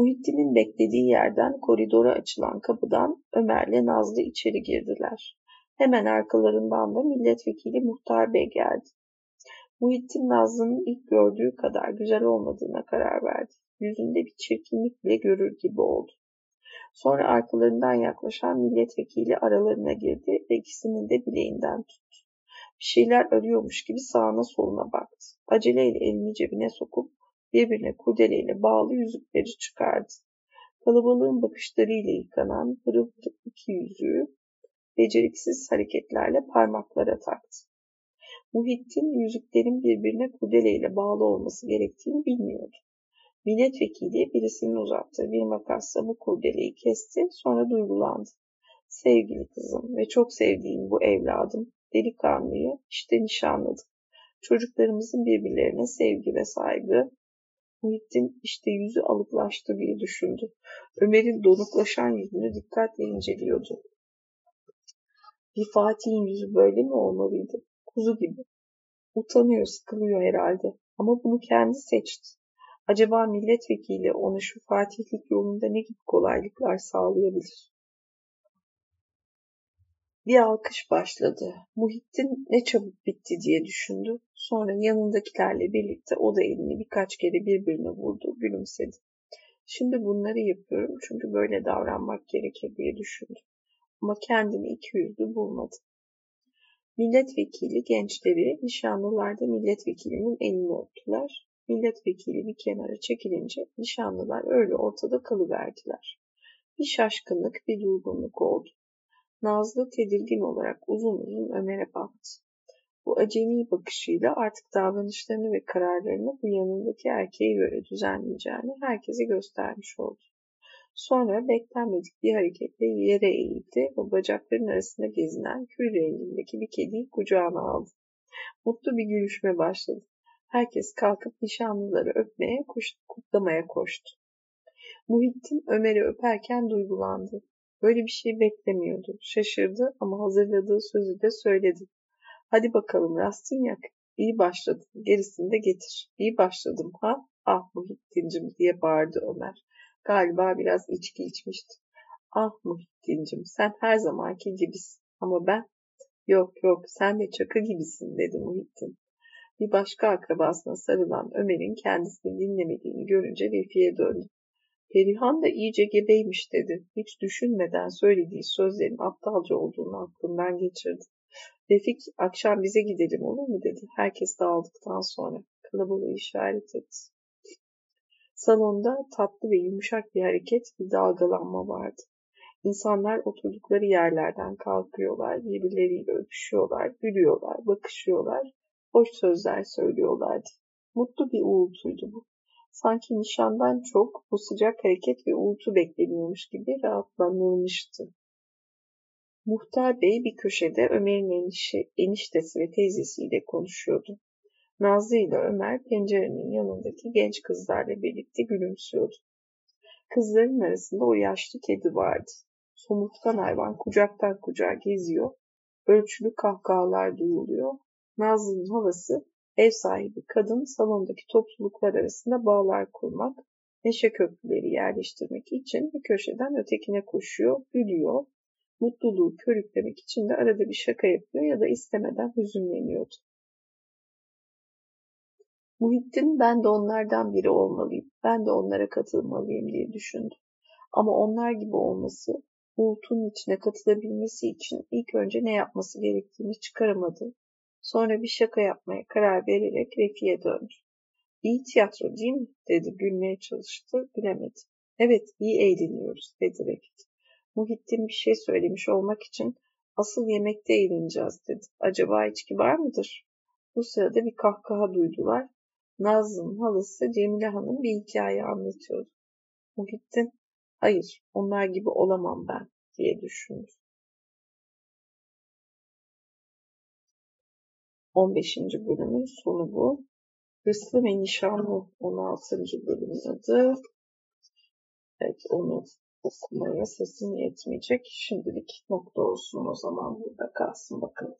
Muhittin'in beklediği yerden koridora açılan kapıdan Ömer'le Nazlı içeri girdiler. Hemen arkalarından da milletvekili Muhtar Bey geldi. Muhittin Nazlı'nın ilk gördüğü kadar güzel olmadığına karar verdi. Yüzünde bir çirkinlik bile görür gibi oldu. Sonra arkalarından yaklaşan milletvekili aralarına girdi ve ikisinin de bileğinden tuttu. Bir şeyler arıyormuş gibi sağına soluna baktı. Aceleyle elini cebine sokup birbirine kurdeleyle bağlı yüzükleri çıkardı. Kalabalığın bakışlarıyla yıkanan pırıl iki yüzüğü beceriksiz hareketlerle parmaklara taktı. Muhittin yüzüklerin birbirine kurdeleyle bağlı olması gerektiğini bilmiyordu. Milletvekili birisinin uzattığı bir makasla bu kurdeleyi kesti, sonra duygulandı. Sevgili kızım ve çok sevdiğim bu evladım, delikanlıyı işte nişanladım. Çocuklarımızın birbirlerine sevgi ve saygı, Muhittin işte yüzü alıklaştı diye düşündü. Ömer'in donuklaşan yüzünü dikkatle inceliyordu. Bir Fatih'in yüzü böyle mi olmalıydı? Kuzu gibi. Utanıyor, sıkılıyor herhalde. Ama bunu kendi seçti. Acaba milletvekili ona şu fatihlik yolunda ne gibi kolaylıklar sağlayabilir? Bir alkış başladı. Muhittin ne çabuk bitti diye düşündü. Sonra yanındakilerle birlikte o da elini birkaç kere birbirine vurdu, gülümsedi. Şimdi bunları yapıyorum çünkü böyle davranmak gerekir diye düşündü. Ama kendini iki yüzlü bulmadı. Milletvekili gençleri nişanlılarda milletvekilinin elini öptüler. Milletvekili bir kenara çekilince nişanlılar öyle ortada kalıverdiler. Bir şaşkınlık, bir durgunluk oldu. Nazlı tedirgin olarak uzun uzun Ömer'e baktı. Bu acemi bakışıyla artık davranışlarını ve kararlarını bu yanındaki erkeğe göre düzenleyeceğini herkese göstermiş oldu. Sonra beklenmedik bir hareketle yere eğildi ve bacakların arasında gezinen kül rengindeki bir kediyi kucağına aldı. Mutlu bir gülüşme başladı. Herkes kalkıp nişanlıları öpmeye, kutlamaya koştu. Muhittin Ömer'i öperken duygulandı. Böyle bir şey beklemiyordu. Şaşırdı ama hazırladığı sözü de söyledi. Hadi bakalım Rastinyak. İyi başladın. Gerisini de getir. İyi başladım ha? Ah Muhittincim diye bağırdı Ömer. Galiba biraz içki içmişti. Ah Muhittincim sen her zamanki gibisin. Ama ben? Yok yok sen de çakı gibisin dedi Muhittin. Bir başka akrabasına sarılan Ömer'in kendisini dinlemediğini görünce Refi'ye döndü. Perihan da iyice gebeymiş dedi. Hiç düşünmeden söylediği sözlerin aptalca olduğunu aklından geçirdi. Refik akşam bize gidelim olur mu dedi. Herkes dağıldıktan sonra kalabalığı işaret etti. Salonda tatlı ve yumuşak bir hareket, bir dalgalanma vardı. İnsanlar oturdukları yerlerden kalkıyorlar, birbirleriyle öpüşüyorlar, gülüyorlar, bakışıyorlar, hoş sözler söylüyorlardı. Mutlu bir uğultuydu bu. Sanki nişandan çok bu sıcak hareket ve uğultu bekleniyormuş gibi rahatlanılmıştı. Muhtar Bey bir köşede Ömer'in enişe, eniştesi ve teyzesiyle konuşuyordu. Nazlı ile Ömer pencerenin yanındaki genç kızlarla birlikte gülümsüyordu. Kızların arasında o yaşlı kedi vardı. Somurtkan hayvan kucaktan kucağa geziyor, ölçülü kahkahalar duyuluyor. Nazlı'nın havası ev sahibi kadın salondaki topluluklar arasında bağlar kurmak, neşe köprüleri yerleştirmek için bir köşeden ötekine koşuyor, gülüyor, mutluluğu körüklemek için de arada bir şaka yapıyor ya da istemeden hüzünleniyordu. Muhittin ben de onlardan biri olmalıyım, ben de onlara katılmalıyım diye düşündü. Ama onlar gibi olması, Bulut'un içine katılabilmesi için ilk önce ne yapması gerektiğini çıkaramadı. Sonra bir şaka yapmaya karar vererek Refi'ye döndü. İyi tiyatro değil mi? dedi. Gülmeye çalıştı. Gülemedi. Evet iyi eğleniyoruz dedi Refik. Muhittin bir şey söylemiş olmak için asıl yemekte eğleneceğiz dedi. Acaba içki var mıdır? Bu sırada bir kahkaha duydular. Nazlı'nın halası Cemile Hanım bir hikaye anlatıyordu. Muhittin, hayır onlar gibi olamam ben diye düşündü. 15. bölümün sonu bu. Hırslı ve Nişanlı 16. bölümün adı. Evet onu okumaya sesim yetmeyecek. Şimdilik nokta olsun o zaman burada kalsın bakalım.